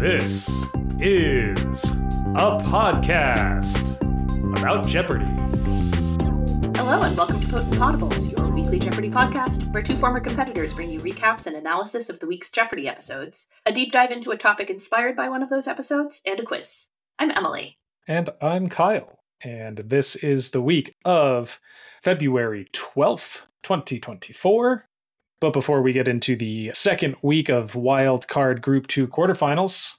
This is a podcast about Jeopardy! Hello and welcome to Potent Podables, your weekly Jeopardy podcast, where two former competitors bring you recaps and analysis of the week's Jeopardy episodes, a deep dive into a topic inspired by one of those episodes, and a quiz. I'm Emily. And I'm Kyle. And this is the week of February 12th, 2024. But before we get into the second week of Wild Card Group 2 quarterfinals,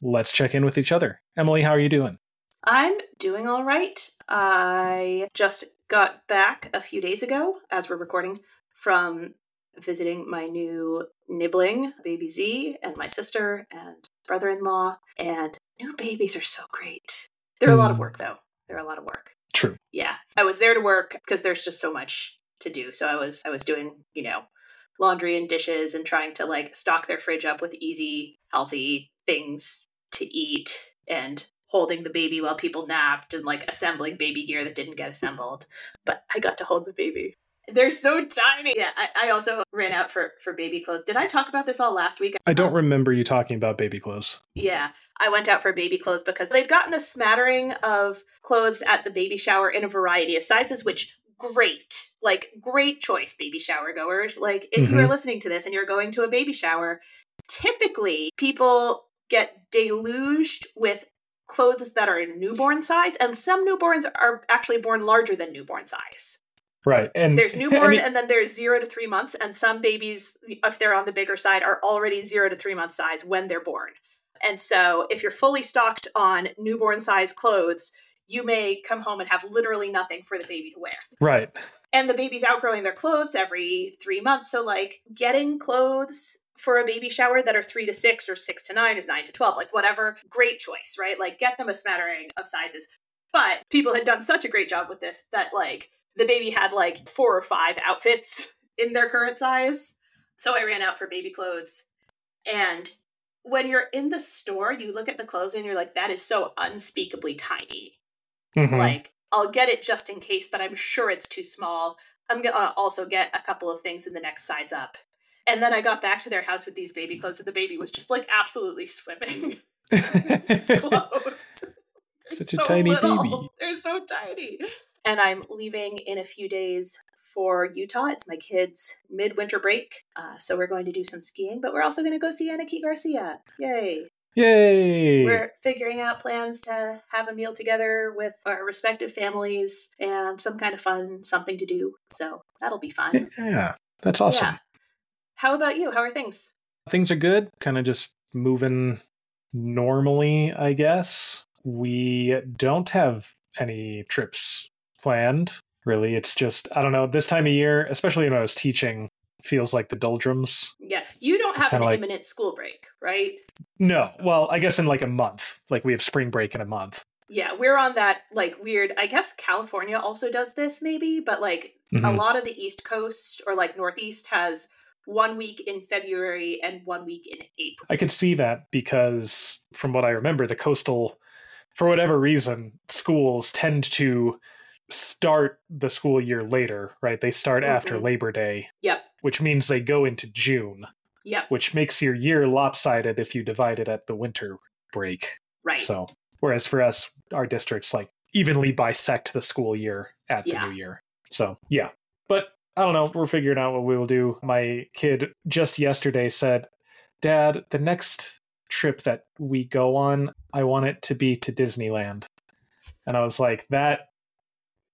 let's check in with each other. Emily, how are you doing? I'm doing all right. I just got back a few days ago, as we're recording, from visiting my new nibbling, baby Z, and my sister and brother in law. And new babies are so great. They're a lot of Mm. work, though. They're a lot of work. True. Yeah. I was there to work because there's just so much to do. So I was I was doing, you know, laundry and dishes and trying to like stock their fridge up with easy, healthy things to eat and holding the baby while people napped and like assembling baby gear that didn't get assembled. But I got to hold the baby. They're so tiny. Yeah, I, I also ran out for for baby clothes. Did I talk about this all last week? I don't remember you talking about baby clothes. Yeah, I went out for baby clothes because they'd gotten a smattering of clothes at the baby shower in a variety of sizes, which great. Like great choice, baby shower goers. Like if you are mm-hmm. listening to this and you're going to a baby shower, typically people get deluged with clothes that are in newborn size and some newborns are actually born larger than newborn size. Right. And There's I newborn mean, and then there's 0 to 3 months and some babies if they're on the bigger side are already 0 to 3 month size when they're born. And so if you're fully stocked on newborn size clothes, you may come home and have literally nothing for the baby to wear. right. And the baby's outgrowing their clothes every 3 months, so like getting clothes for a baby shower that are 3 to 6 or 6 to 9 or 9 to 12, like whatever, great choice, right? Like get them a smattering of sizes. But people had done such a great job with this that like the baby had like four or five outfits in their current size. So I ran out for baby clothes. And when you're in the store, you look at the clothes and you're like, that is so unspeakably tiny. Mhm. Like, I'll get it just in case, but I'm sure it's too small. I'm gonna also get a couple of things in the next size up. And then I got back to their house with these baby clothes, and the baby was just like absolutely swimming in his clothes. They're Such a tiny baby. They're so tiny. And I'm leaving in a few days for Utah. It's my kids' midwinter break. Uh, so we're going to do some skiing, but we're also going to go see Anarchy Garcia. Yay. Yay. We're figuring out plans to have a meal together with our respective families and some kind of fun, something to do. So that'll be fun. yeah. That's awesome. Yeah. How about you? How are things? things are good kind of just moving normally i guess we don't have any trips planned really it's just i don't know this time of year especially when i was teaching feels like the doldrums Yeah. You don't It's have an like- imminent school break, right? no well i guess in like a month like we have spring break in a month Yeah, we're on that like weird. I guess California also does this maybe, but like a Mhm. lot of the East Coast or like Northeast has one week in February and one week in April. i could see that because from what i remember the coastal for whatever reason schools tend to start the school year later right they start after Mhm. labor day Yep. which means they go into June, Yep. which makes your year lopsided if you divide it at the winter break. Right. So, whereas for us, our districts like evenly bisect the school year at the new year. So, yeah. But I don't know. We're figuring out what we will do. My kid just yesterday said, Dad, the next trip that we go on, I want it to be to Disneyland. And I was like, that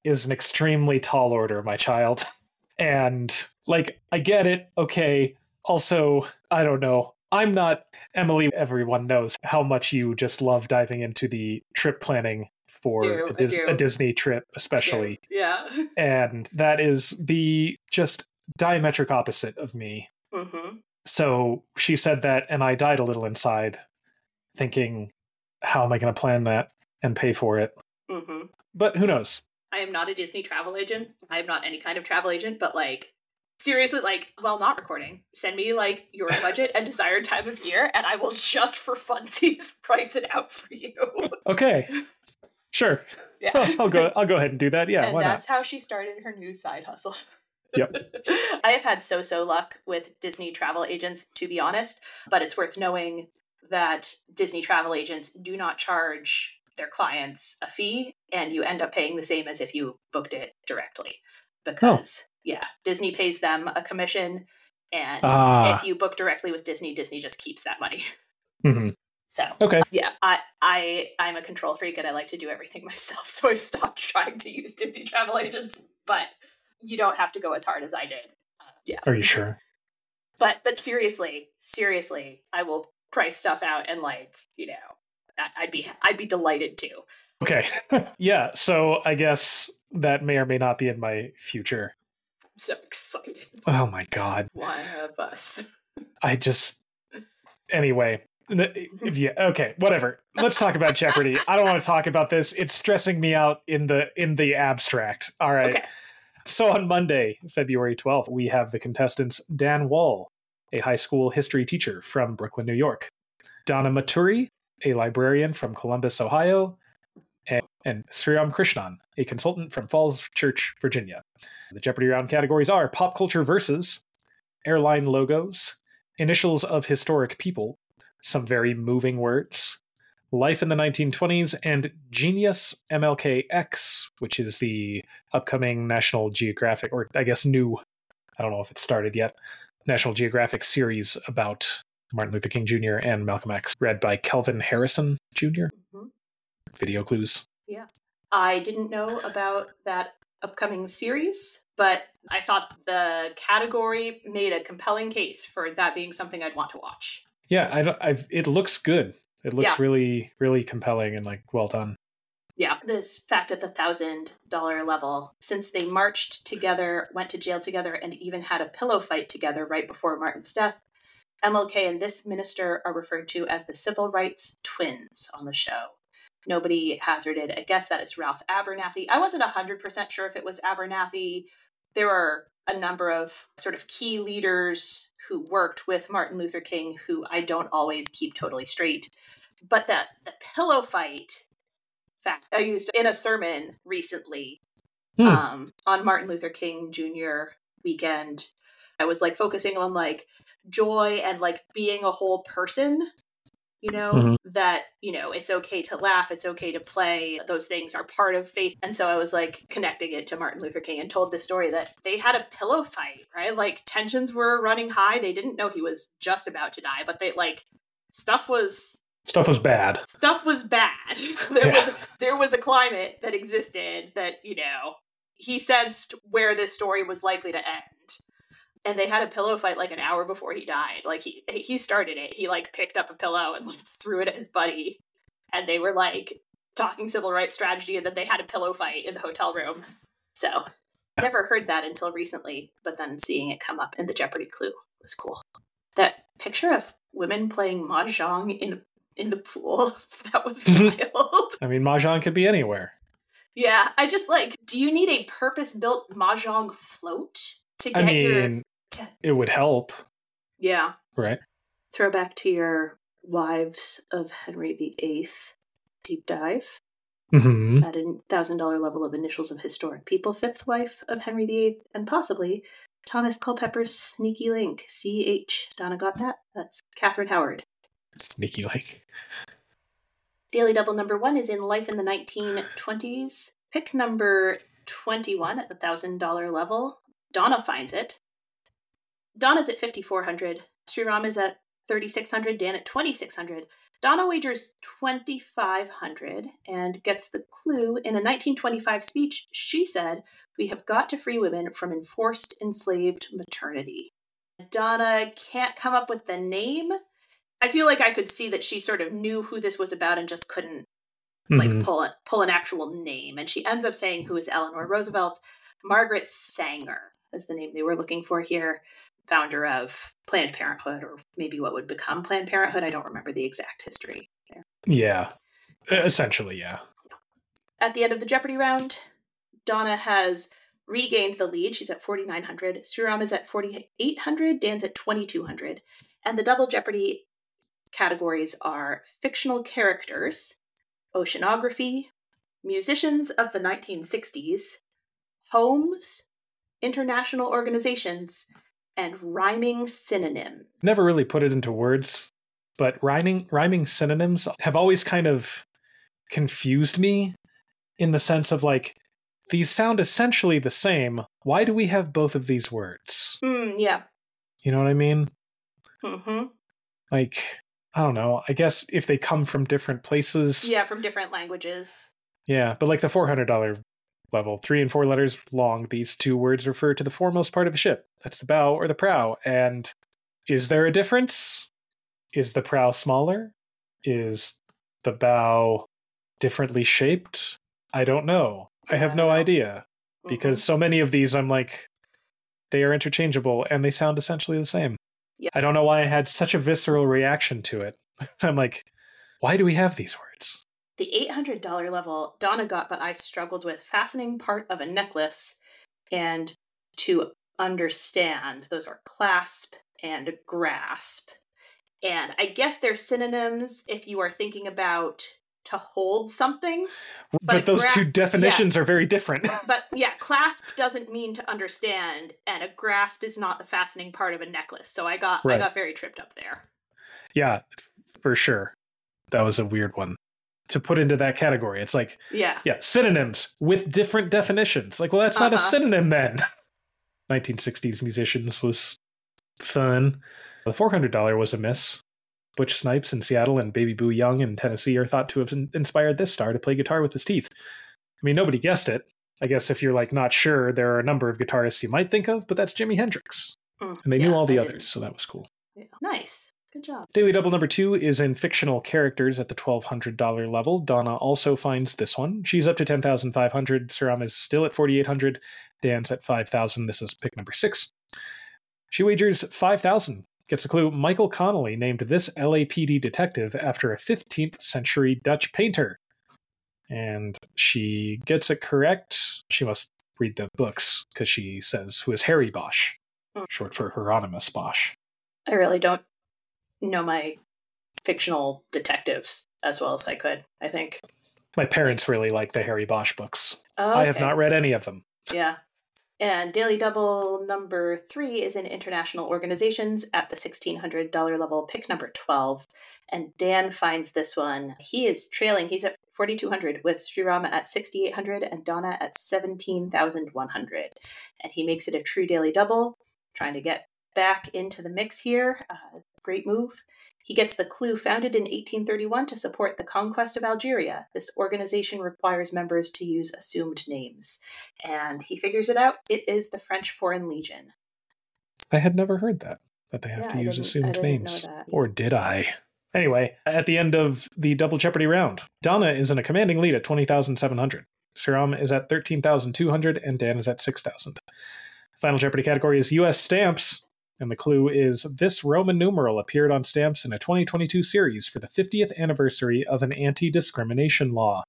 is an extremely tall order, my child. And like, I get it. Okay. Also, I don't know. I'm not Emily. Everyone knows how much you just love diving into the trip planning for do, a, Dis- a Disney trip, especially. Yeah. And that is the just diametric opposite of me. mm-hmm. So she said that, and I died a little inside, thinking, how am I going to plan that and pay for it? Mm-hmm. But who knows? I am not a Disney travel agent. I am not any kind of travel agent, but like seriously, like while not recording, send me like your budget and desired time of year, and I will just for funsies price it out for you. Okay. Sure. Yeah. Well, I'll go. I'll go ahead and do that. Yeah, and why not? that's how she started her new side hustle. Yep. I have had so so luck with Disney travel agents, to be honest, but it's worth knowing that Disney travel agents do not charge their clients a fee and you end up paying the same as if you booked it directly. Because, oh. yeah, Disney pays them a commission. And ah. if you book directly with Disney, Disney just keeps that money. Mm-hmm. So okay, yeah, I I I'm a control freak and I like to do everything myself. So I've stopped trying to use Disney travel agents, but you don't have to go as hard as I did. Uh, yeah. Are you sure? But but seriously, seriously, I will price stuff out and like you know, I'd be I'd be delighted to. Okay, yeah. So I guess that may or may not be in my future. I'm so excited. Oh my god. One of us. I just anyway yeah okay whatever let's talk about jeopardy i don't want to talk about this it's stressing me out in the in the abstract all right okay. so on monday february 12th we have the contestants dan wall a high school history teacher from brooklyn new york donna maturi a librarian from columbus ohio and, and sriram krishnan a consultant from falls church virginia the jeopardy round categories are pop culture versus airline logos initials of historic people some very moving words. Life in the 1920s and Genius MLKX, which is the upcoming National Geographic, or I guess new, I don't know if it started yet, National Geographic series about Martin Luther King Jr. and Malcolm X, read by Kelvin Harrison Jr. Mm-hmm. Video clues. Yeah. I didn't know about that upcoming series, but I thought the category made a compelling case for that being something I'd want to watch. Yeah, I, I've, it looks good. It looks yeah. really, really compelling and like well done. Yeah, this fact at the thousand dollar level, since they marched together, went to jail together, and even had a pillow fight together right before Martin's death, MLK and this minister are referred to as the civil rights twins on the show. Nobody hazarded a guess that it's Ralph Abernathy. I wasn't 100% sure if it was Abernathy. There are a number of sort of key leaders who worked with Martin Luther King who I don't always keep totally straight. But that the pillow fight fact I used in a sermon recently hmm. um, on Martin Luther King Jr. weekend. I was like focusing on like joy and like being a whole person you know mm-hmm. that you know it's okay to laugh it's okay to play those things are part of faith. And so i was like connecting it to martin luther king and told the story that they had a pillow fight right? Like tensions were running high. They didn't know he was just about to die but they like stuff was stuff was bad. stuff was bad. There yeah. was there was a climate that existed that you know he sensed where this story was likely to end and they had a pillow fight like an hour before he died. Like he he started it. He like picked up a pillow and like, threw it at his buddy, and they were like talking civil rights strategy, and then they had a pillow fight in the hotel room. So never heard that until recently, but then seeing it come up in the Jeopardy clue was cool. That picture of women playing mahjong in in the pool that was wild. I mean, mahjong could be anywhere. Yeah, I just like. Do you need a purpose built mahjong float to get I mean, your it would help. Yeah. Right. Throwback to your Wives of Henry VIII deep dive. Mm-hmm. At a thousand dollar level of initials of historic people, fifth wife of Henry VIII, and possibly Thomas Culpepper's sneaky link. C.H. Donna got that? That's Catherine Howard. Sneaky link. Daily double number one is in Life in the 1920s. Pick number 21 at the thousand dollar level. Donna finds it. Donna's at 5,400. Sriram is at 3,600. Dan at 2,600. Donna wagers 2,500 and gets the clue. In a 1925 speech, she said, We have got to free women from enforced enslaved maternity. Donna can't come up with the name. I feel like I could see that she sort of knew who this was about and just couldn't mm-hmm. like pull a, pull an actual name. And she ends up saying who is Eleanor Roosevelt. Margaret Sanger is the name they were looking for here founder of Planned Parenthood, or maybe what would become Planned Parenthood. I don't remember the exact history there. Yeah, essentially, yeah. At the end of the Jeopardy round, Donna has regained the lead. She's at 4,900. Sriram is at 4,800. Dan's at 2,200. And the double Jeopardy categories are fictional characters, oceanography, musicians of the 1960s, homes, international organizations, and rhyming synonyms. Never really put it into words. but rhyming rhyming synonyms have always kind of confused me in the sense of like these sound essentially the same. Why do we have both of these words? Mm, yeah. You know what I mean? hmm Like, I don't know. I guess if they come from different places. Yeah, from different languages. Yeah, but like the $400 level, three and four letters long, these two words refer to the foremost part of a ship. That's the bow or the prow. And is there a difference? Is the prow smaller? Is the bow differently shaped? I don't know. I have no idea because mm-hmm. so many of these I'm like they are interchangeable and they sound essentially the same. Yeah. I don't know why I had such a visceral reaction to it. I'm like, why do we have these words? The $800 level Donna got, but I struggled with fastening part of a necklace and to understand. Those are clasp and grasp. And I guess they're synonyms if you are thinking about to hold something. But, a those two definitions are very different. But yeah, clasp doesn't mean to understand, and a grasp is not the fastening part of a necklace. So I got I got very tripped up there. yeah, for sure. That was a weird one to put into that category. It's like, Yeah. yeah, synonyms with different definitions. Like, well, that's not a Uh-huh. synonym then. 1960s musicians was fun. The $400 was a miss. Butch Snipes in Seattle and Baby Boo Young in Tennessee are thought to have inspired this star to play guitar with his teeth. I mean, nobody guessed it. I guess if you're like not sure, there are a number of guitarists you might think of, but that's Jimi Hendrix. Mm, And they yeah, knew all the I others, didn't. so that was cool. Yeah. Nice. Good job. Daily Double number two is in fictional characters at the $1,200 level. Donna also finds this one. She's up to 10,500. Sriram is still at 4,800. Dan's at 5,000. This is pick number six. She wagers 5,000. Gets a clue. Michael Connelly named this LAPD detective after a 15th century Dutch painter. And she gets it correct. She must read the books because she says, who is Harry Bosch, Hmm. short for Hieronymus Bosch. I really don't know my fictional detectives as well as I could, I think. My parents really like the Harry Bosch books. Oh, I have not read any of them. Yeah. And Daily Double number three is in international organizations at the $1,600 level, pick number 12. And Dan finds this one. He is trailing, he's at 4,200 with Srirama at 6,800 and Donna at 17,100. And he makes it a true Daily Double, trying to get back into the mix here. Uh, great move. He gets the clue founded in 1831 to support the conquest of Algeria. This organization requires members to use assumed names and he figures it out. It is the French Foreign Legion. I had never heard that, that they have Yeah, to I use assumed names. Or did I? Anyway, at the end of the double jeopardy round, Donna is in a commanding lead at 20,700. Sriram is at 13,200 and Dan is at 6,000. Final jeopardy category is US stamps. And the clue is this Roman numeral appeared on stamps in a 2022 series for the 50th anniversary of an anti discrimination law.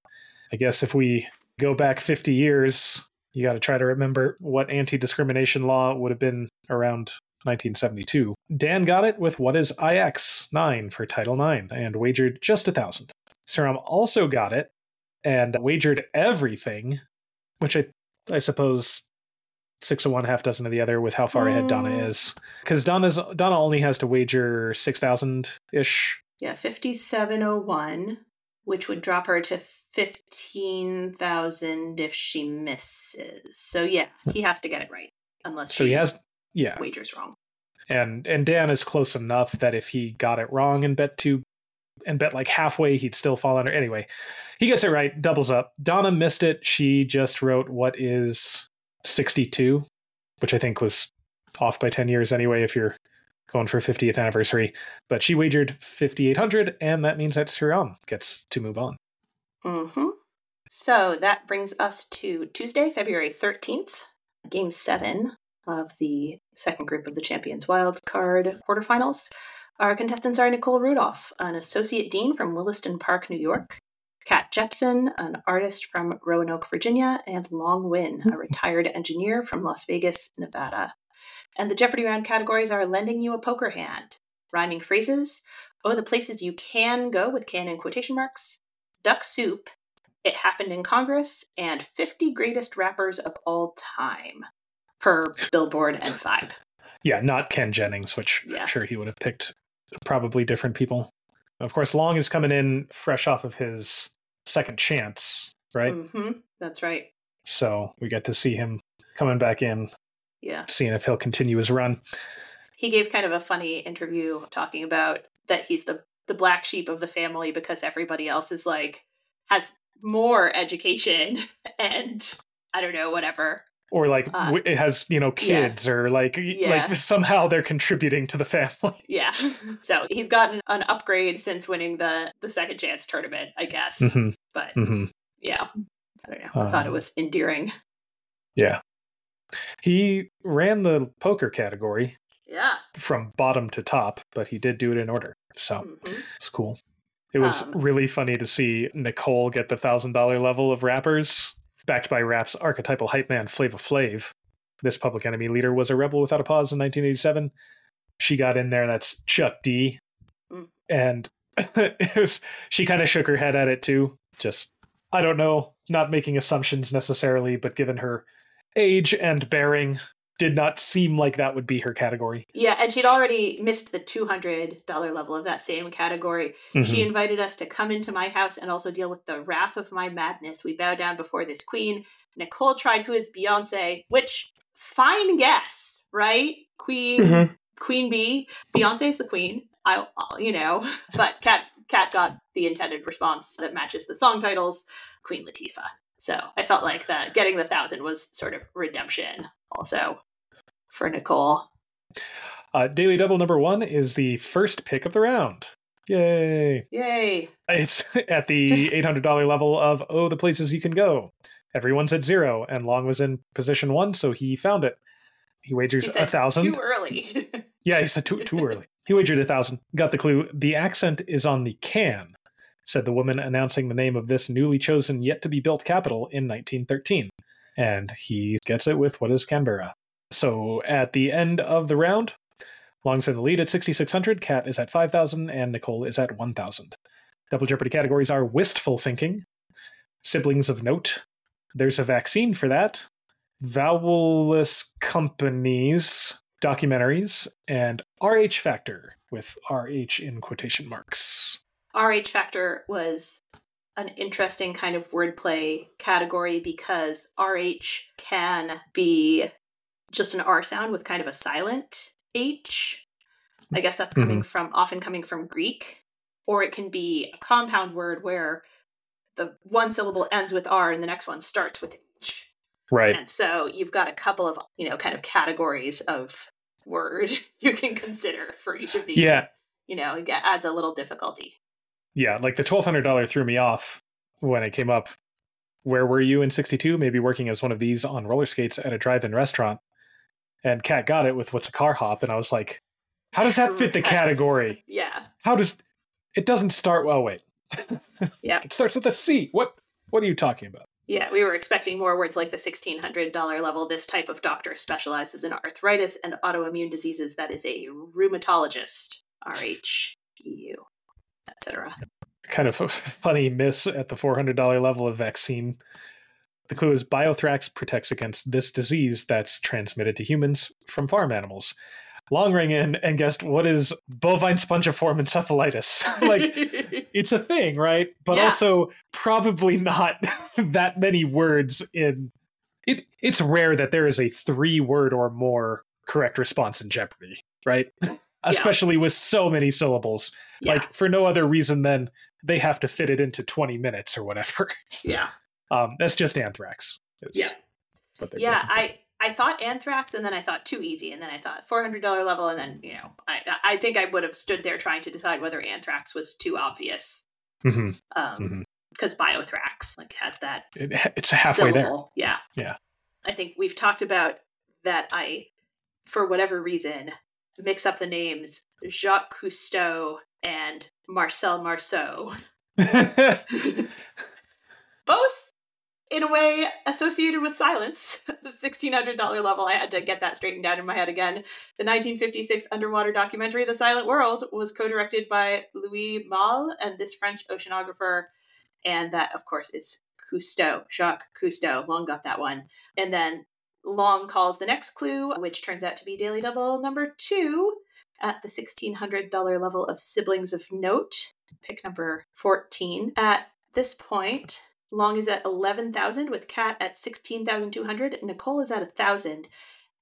I guess if we go back 50 years, you got to try to remember what anti discrimination law would have been around 1972. Dan got it with What is IX 9 for Title 9 and wagered just a thousand. Sriram also got it and wagered everything, which I, I suppose six of one, half dozen of the other with how far ahead Donna Mm. is. Because Donna's Donna only has to wager 6,000 ish. Yeah, 5701, which would drop her to 15,000 if she misses. So yeah, he has to get it right unless So she he has, yeah. wagers wrong. and and Dan is close enough that if he got it wrong and bet two and bet like halfway, he'd still fall under. Anyway, he gets it right, doubles up. Donna missed it. She just wrote what is 62, which I think was off by 10 years anyway if you're going for 50th anniversary. But she wagered 5,800, and that means that Sriram gets to move on. hmm So that brings us to Tuesday, February 13th, game seven of the second group of the Champions Wild Card quarterfinals. Our contestants are Nicole Rudolph, an associate dean from Williston Park, New York, Kat Jepson, an artist from Roanoke, Virginia, and Long Nguyen, a hmm. retired engineer from Las Vegas, Nevada. And the Jeopardy round categories are lending you a poker hand, rhyming phrases, oh, the places you can go with can in quotation marks, duck soup, it happened in Congress, and 50 greatest rappers of all time per Billboard and Vibe. Yeah, not Ken Jennings, which Yeah. I'm sure he would have picked probably different people. Of course, Long is coming in fresh off of his second chance, right? hmm That's right. So we get to see him coming back in, Yeah. seeing if he'll continue his run. He gave kind of a funny interview talking about that he's the the black sheep of the family because everybody else is like has more education and I don't know whatever. Or like Uh, it has, you know, yeah. kids, or like Yeah. like somehow they're contributing to the family. Yeah. so he's gotten an upgrade since winning the the second chance tournament, I guess. hmm But hmm yeah. I don't know. I thought it Um, was endearing. Yeah. He ran the poker category Yeah. from bottom to top, but he did do it in order. So Mhm. it's cool. It was Um, really funny to see Nicole get the thousand dollar level of rappers, backed by rap's archetypal hype man Flava Flav. This Public Enemy leader was a rebel without a pause in 1987. She got in there. That's Chuck D, Mm. and was, she kind of shook her head at it too. Just I don't know, not making assumptions necessarily, but given her age and bearing, did not seem like that would be her category. Yeah, and she'd already missed the two hundred dollar level of that same category. She Mhm. invited us to come into my house and also deal with the wrath of my madness. We bow down before this queen. Nicole tried who is Beyonce, which fine guess, right? Queen Mhm. Queen Bee. is the queen. I'll, I'll you know, but Kat Kat got the intended response that matches the song titles, Queen Latifah. So I felt like that getting the thousand was sort of redemption also for Nicole. Uh, Daily Double number one is the first pick of the round. Yay! Yay. It's at the $800 level of Oh, the places you can go. Everyone's at zero, and Long was in position one, so he found it. He wagers He a thousand. too early. Yeah, he said too, too early. He wagered a thousand. Got the clue. The accent is on the can, said the woman announcing the name of this newly chosen, yet to be built capital in 1913. And he gets it with what is Canberra. So at the end of the round, Long's in the lead at 6,600, Kat is at 5,000, and Nicole is at 1,000. Double Jeopardy categories are wistful thinking, siblings of note. There's a vaccine for that. Vowelless companies, documentaries, and RH Factor with RH in quotation marks. RH Factor was an interesting kind of wordplay category because RH can be just an R sound with kind of a silent H. I guess that's coming mm-hmm. from often coming from Greek, or it can be a compound word where the one syllable ends with R and the next one starts with H. Right. And so you've got a couple of, you know, kind of categories of word you can consider for each of these. Yeah. You know, it adds a little difficulty. Yeah. Like the $1,200 threw me off when it came up. Where were you in 62? Maybe working as one of these on roller skates at a drive in restaurant. And Kat got it with what's a car hop. And I was like, how does that fit the Yes. category? Yeah. How does it doesn't start? well wait. Yeah. It starts with a C. What What are you talking about? Yeah, we were expecting more words like the $1,600 level. This type of doctor specializes in arthritis and autoimmune diseases. That is a rheumatologist, RHEU, etc. kind of a funny miss at the $400 level of vaccine. The clue is Biothrax protects against this disease that's transmitted to humans from farm animals. Long ring in and guessed what is bovine spongiform encephalitis. like, it's a thing, right? But Yeah. also probably not that many words in it. It's rare that there is a three word or more correct response in Jeopardy, right? Especially with so many syllables yeah, like for no other reason than they have to fit it into 20 minutes or whatever yeah, um that's just anthrax is Yeah. yeah. I I thought anthrax, and then I thought too easy, and then I thought four hundred dollar level, and then you know, I I think I would have stood there trying to decide whether anthrax was too obvious, Mhm. um, Mhm. because biothrax like has that It- it's halfway syllable. Yeah. Yeah. I think we've talked about that I, for whatever reason, mix up the names Jacques Cousteau and Marcel Marceau. Both, in a way, associated with silence. the $1,600 level, I had to get that straightened out in my head again. The 1956 underwater documentary, The Silent World, was co directed by Louis Malle and this French oceanographer. And that, of course, is Cousteau, Jacques Cousteau. Long got that one. And then Long calls the next clue, which turns out to be Daily Double number two at the $1,600 level of siblings of note. Pick number 14. At this point, Long is at 11,000 with Kat at 16,200. Nicole is at 1,000.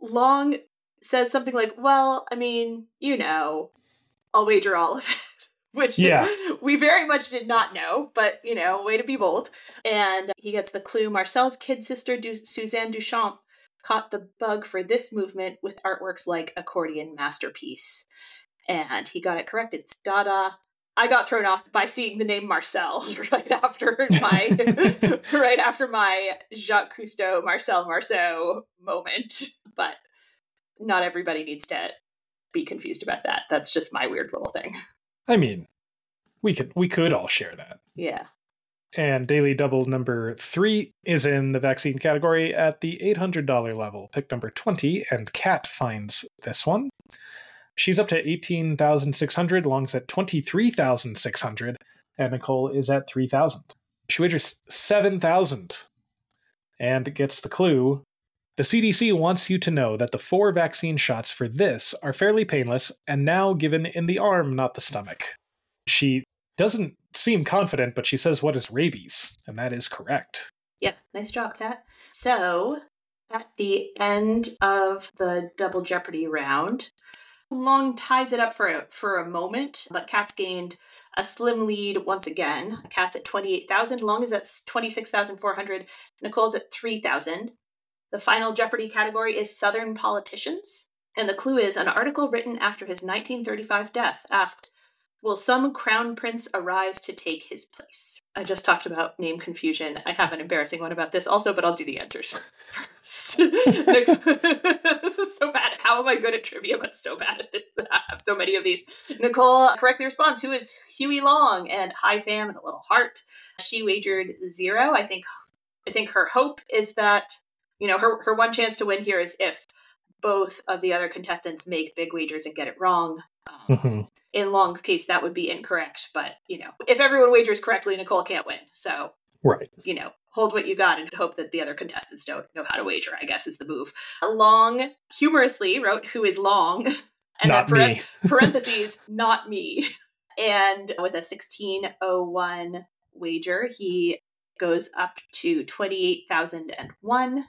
Long says something like, Well, I mean, you know, I'll wager all of it. Which Yeah. we very much did not know, but you know, way to be bold. And he gets the clue Marcel's kid sister, du- Suzanne Duchamp, caught the bug for this movement with artworks like Accordion Masterpiece. And he got it correct. It's Dada. I got thrown off by seeing the name Marcel right after my right after my Jacques Cousteau Marcel Marceau moment. But not everybody needs to be confused about that. That's just my weird little thing. I mean, we could we could all share that. Yeah. And daily double number three is in the vaccine category at the $800 level. Pick number 20, and Kat finds this one. She's up to 18,600, Long's at 23,600, and Nicole is at 3,000. She wagers 7,000 and gets the clue. The CDC wants you to know that the four vaccine shots for this are fairly painless and now given in the arm, not the stomach. She doesn't seem confident, but she says what is rabies, and that is correct. Yep, nice job, Kat. So, at the end of the double jeopardy round, Long ties it up for a, for a moment, but Kat's gained a slim lead once again. Kat's at 28,000, Long is at 26,400, Nicole's at 3,000. The final jeopardy category is Southern politicians, and the clue is an article written after his 1935 death asked, Will some crown prince arise to take his place? I just talked about name confusion. I have an embarrassing one about this also, but I'll do the answers first. This is so bad. How am I good at trivia, but so bad at this? I have so many of these. Nicole correctly responds, who is Huey Long? And high fam and a little heart. She wagered zero. I think I think her hope is that, you know, her, her one chance to win here is if both of the other contestants make big wagers and get it wrong. Um, Mhm. in Long's case, that would be incorrect. But, you know, if everyone wagers correctly, Nicole can't win. So, Right. you know, hold what you got and hope that the other contestants don't know how to wager, I guess is the move. Long humorously wrote, Who is Long? And Not then paren- parentheses, not me. And with a 1601 wager, he goes up to 28,001.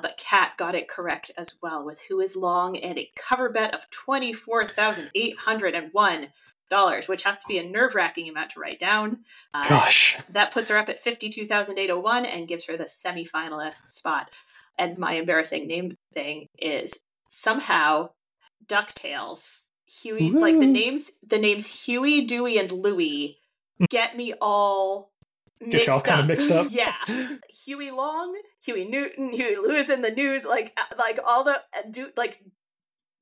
But Kat got it correct as well with Who is Long and a cover bet of $24,801, which has to be a nerve wracking amount to write down. Uh, Gosh. that puts her up at 52,801 and gives her the semifinalist spot. And my embarrassing name thing is somehow DuckTales. Huey, like the names, the names Huey, Dewey, and Louie get me all Get mixed you all kinda mixed up? yeah, Huey Long, Huey Newton, Huey Lewis in the news, like uh, like all the uh, do like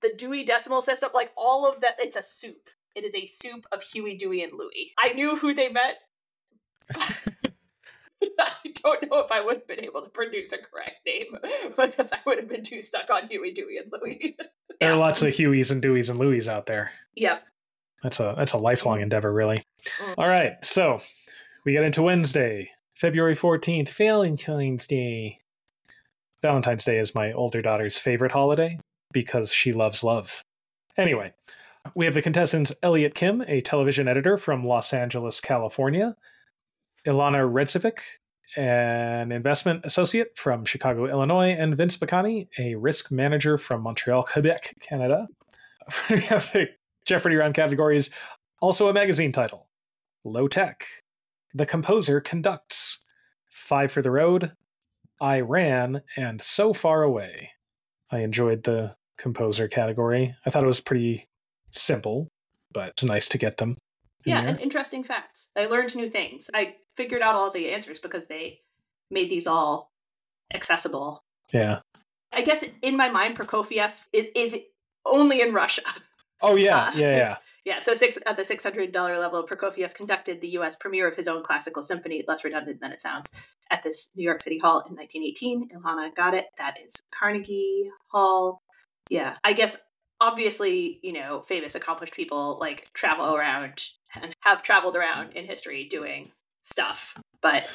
the Dewey Decimal System, like all of that. It's a soup. It is a soup of Huey, Dewey, and Louie. I knew who they met. I don't know if I would have been able to produce a correct name because I would have been too stuck on Huey, Dewey, and Louie. There are lots of Hueys and Deweys and Louis out there. yep. That's a that's a lifelong endeavor, really. Mm. All right, so we get into Wednesday, February fourteenth, Valentine's Day. Valentine's Day is my older daughter's favorite holiday because she loves love. Anyway, we have the contestants Elliot Kim, a television editor from Los Angeles, California, Ilana Redzevic, an investment associate from Chicago, Illinois, and Vince Bacani, a risk manager from Montreal, Quebec, Canada. we have the Jeopardy round categories, also a magazine title Low Tech, The Composer Conducts, Five for the Road, I Ran, and So Far Away. I enjoyed the composer category. I thought it was pretty simple, but it's nice to get them. Yeah, there. and interesting facts. I learned new things. I figured out all the answers because they made these all accessible. yeah. I guess in my mind, Prokofiev i- is only in Russia. Oh yeah, Uh, yeah, yeah. Yeah, so six at the six hundred dollar level, Prokofiev conducted the U.S. premiere of his own classical symphony, less redundant than it sounds, at this New York City Hall in 1918. Ilana got it. That is Carnegie Hall. Yeah, I guess obviously, you know, famous, accomplished people like travel around and have traveled around in history doing stuff. But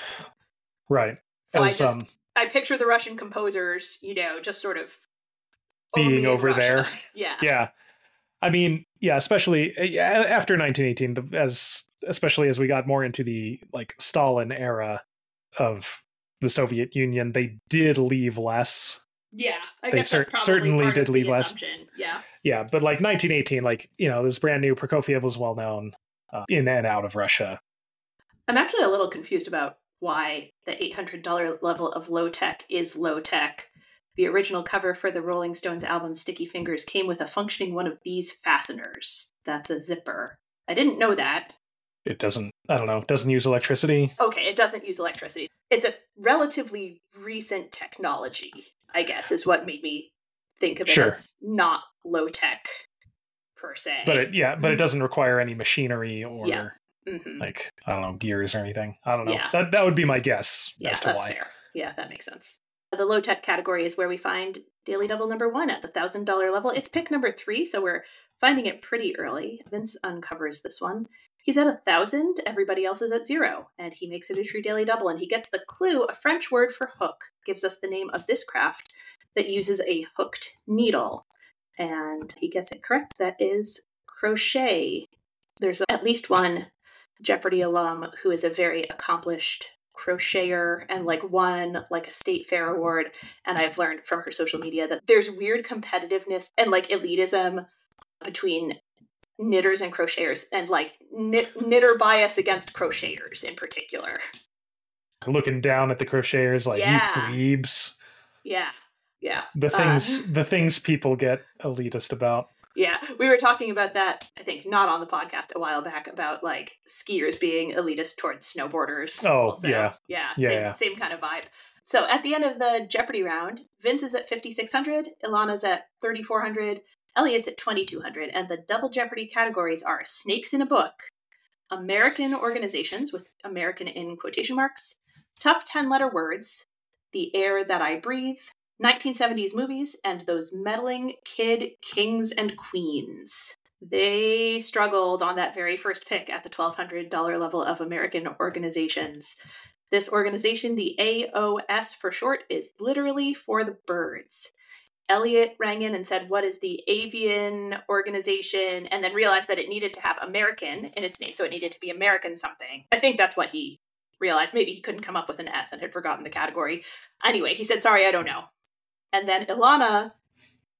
Right. so I As, just um, I picture the Russian composers, you know, just sort of Being over Russia. there. yeah. yeah i mean yeah especially after 1918 as especially as we got more into the like stalin era of the soviet union they did leave less Yeah, I They guess cer- certainly did leave less. Yeah, yeah but like 1918 like you know this brand new prokofiev was well known uh, in and out of russia I'm actually a little confused about why the $800 level of low tech is low tech. The original cover for the Rolling Stones album Sticky Fingers came with a functioning one of these fasteners. That's a zipper. I didn't know that. it doesn't i don't know it doesn't use electricity Okay, it doesn't use electricity. It's a relatively recent technology, I guess, is what made me think of it Sure. as not low tech per se. but it yeah but it doesn't require any machinery or Yeah. Mhm. like i don't know gears or anything i don't know Yeah. that, that would be my guess Yeah, as to that's why fair. Yeah, that makes sense. The low tech category is where we find Daily Double number one at the thousand dollar level. It's pick number three, so we're finding it pretty early. Vince uncovers this one. He's at a thousand, everybody else is at zero, and he makes it a true daily double. And he gets the clue a French word for hook gives us the name of this craft that uses a hooked needle. And he gets it correct. That is crochet. There's at least one Jeopardy alum who is a very accomplished crocheter and like won like a state fair award and i've learned from her social media that there's weird competitiveness and like elitism between knitters and crocheters and like knit- knitter bias against crocheters in particular. Looking down at the crocheters like Yeah. you plebes. Yeah. Yeah. The Uh, things the things people get elitist about Yeah, we were talking about that, I think, not on the podcast a while back about like skiers being elitist towards snowboarders. Oh, yeah. Yeah, Yeah, same, yeah. same kind of vibe. So at the end of the Jeopardy round, Vince is at 5,600, Ilana's at 3,400, Elliot's at 2,200, and the double Jeopardy categories are Snakes in a Book, American organizations with American in quotation marks, tough 10 letter words, The Air That I Breathe, 1970s movies, and those meddling kid kings and queens. They struggled on that very first pick at the $1,200 level of American organizations. This organization, the AOS for short, is literally for the birds. Elliot rang in and said, What is the avian organization? And then realized that it needed to have American in its name, so it needed to be American something. I think that's what he realized. Maybe he couldn't come up with an S and had forgotten the category. Anyway, he said, Sorry, I don't know. And then Ilana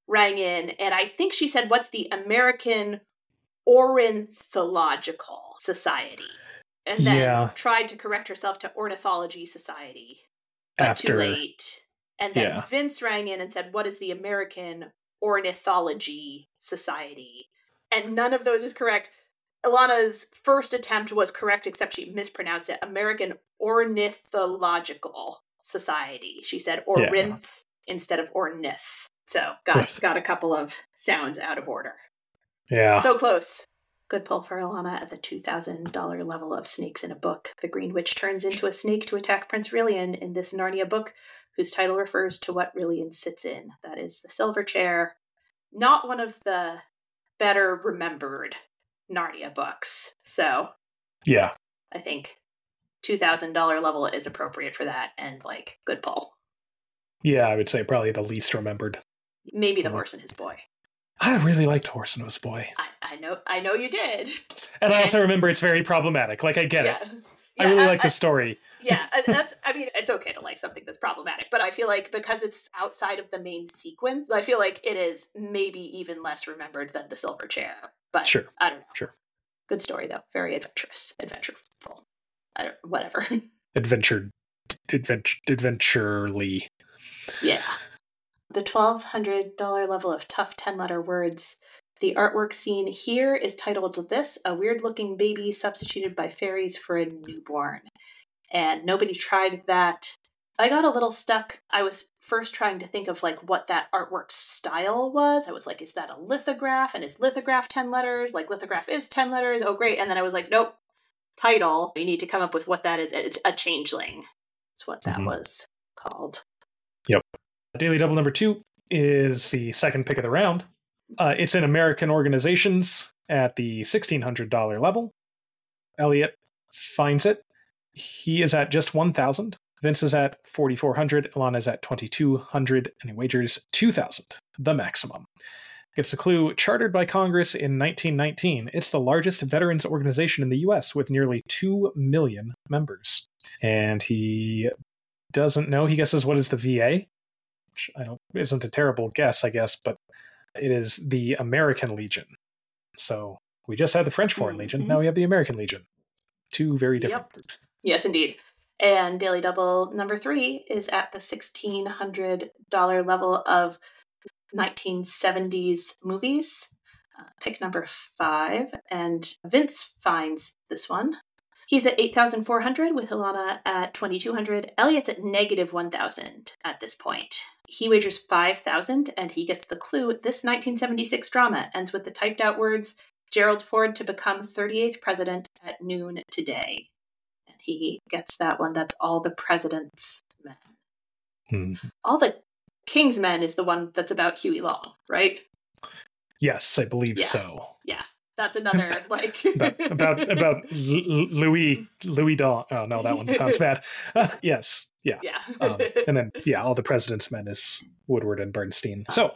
rang in, and I think she said, What's the American Ornithological Society? And then Yeah. tried to correct herself to Ornithology Society. But After- too late. And then Yeah. Vince rang in and said, What is the American Ornithology Society? And none of those is correct. Ilana's first attempt was correct, except she mispronounced it. American Ornithological Society. She said Yeah. Instead of ornith. So got got a couple of sounds out of order. yeah So close. Good pull for Ilana at the $2,000 level of Snakes in a Book. The Green Witch turns into a snake to attack Prince Rilian in this Narnia book, whose title refers to what Rilian sits in. That is the Silver Chair. Not one of the better remembered Narnia books. So yeah I think $2,000 level is appropriate for that and like good pull. Yeah i would say probably the least remembered Maybe the Mhm. horse and his boy. i really liked horse and His boy I, I know I know you did. and i also remember it's very problematic like i get yeah. it Yeah, i really I- like I- the story yeah that's i mean it's okay to like something that's problematic but i feel like because it's outside of the main sequence i feel like it is maybe even less remembered than the silver chair but Sure. i don't know Sure. good story though very adventurous adventureful i don't whatever adventure adventure adventurely yeah the $1200 level of tough 10 letter words the artwork seen here is titled this a weird looking baby substituted by fairies for a newborn and nobody tried that I got a little stuck. I was first trying to think of like what that artwork style was. I was like, is that a lithograph? And is lithograph 10 letters? Like lithograph is 10 letters. Oh, great. And then I was like, nope. Title. You need to come up with what that is. It's a changeling. That's what that Mhm. was called. Daily double number two is the second pick of the round uh, it's in american organizations at the $1600 level elliot finds it he is at just 1000 Vince is at 4,400. Ilana is at 2,200, and he wagers 2,000, the maximum. Gets a clue chartered by Congress in 1919. It's the largest veterans organization in the US with nearly 2 million members. And he doesn't know. He guesses what is the VA, which I don't isn't a terrible guess, I guess, but it is the American Legion. So we just had the French Foreign Legion. Mhm. Now we have the American Legion. Two very different Yep. groups. Yes, indeed. And Daily Double number three is at the $1,600 level of 1970s movies. Uh, pick number five. And Vince finds this one. He's at 8,400 with Ilana at 2,200. Elliot's at negative 1,000 at this point. He wagers 5,000 and he gets the clue. This 1976 drama ends with the typed out words Gerald Ford to become 38th president at noon today. And he gets that one. That's all the president's men. Hmm. All the king's men is the one that's about Huey Long, right? Yes, I believe so. Yeah. so. That's another like About about about Louis Louis Don. Oh no, that one sounds bad. yes, yeah. yeah. um, and then yeah, all the president's men is Woodward and Bernstein. So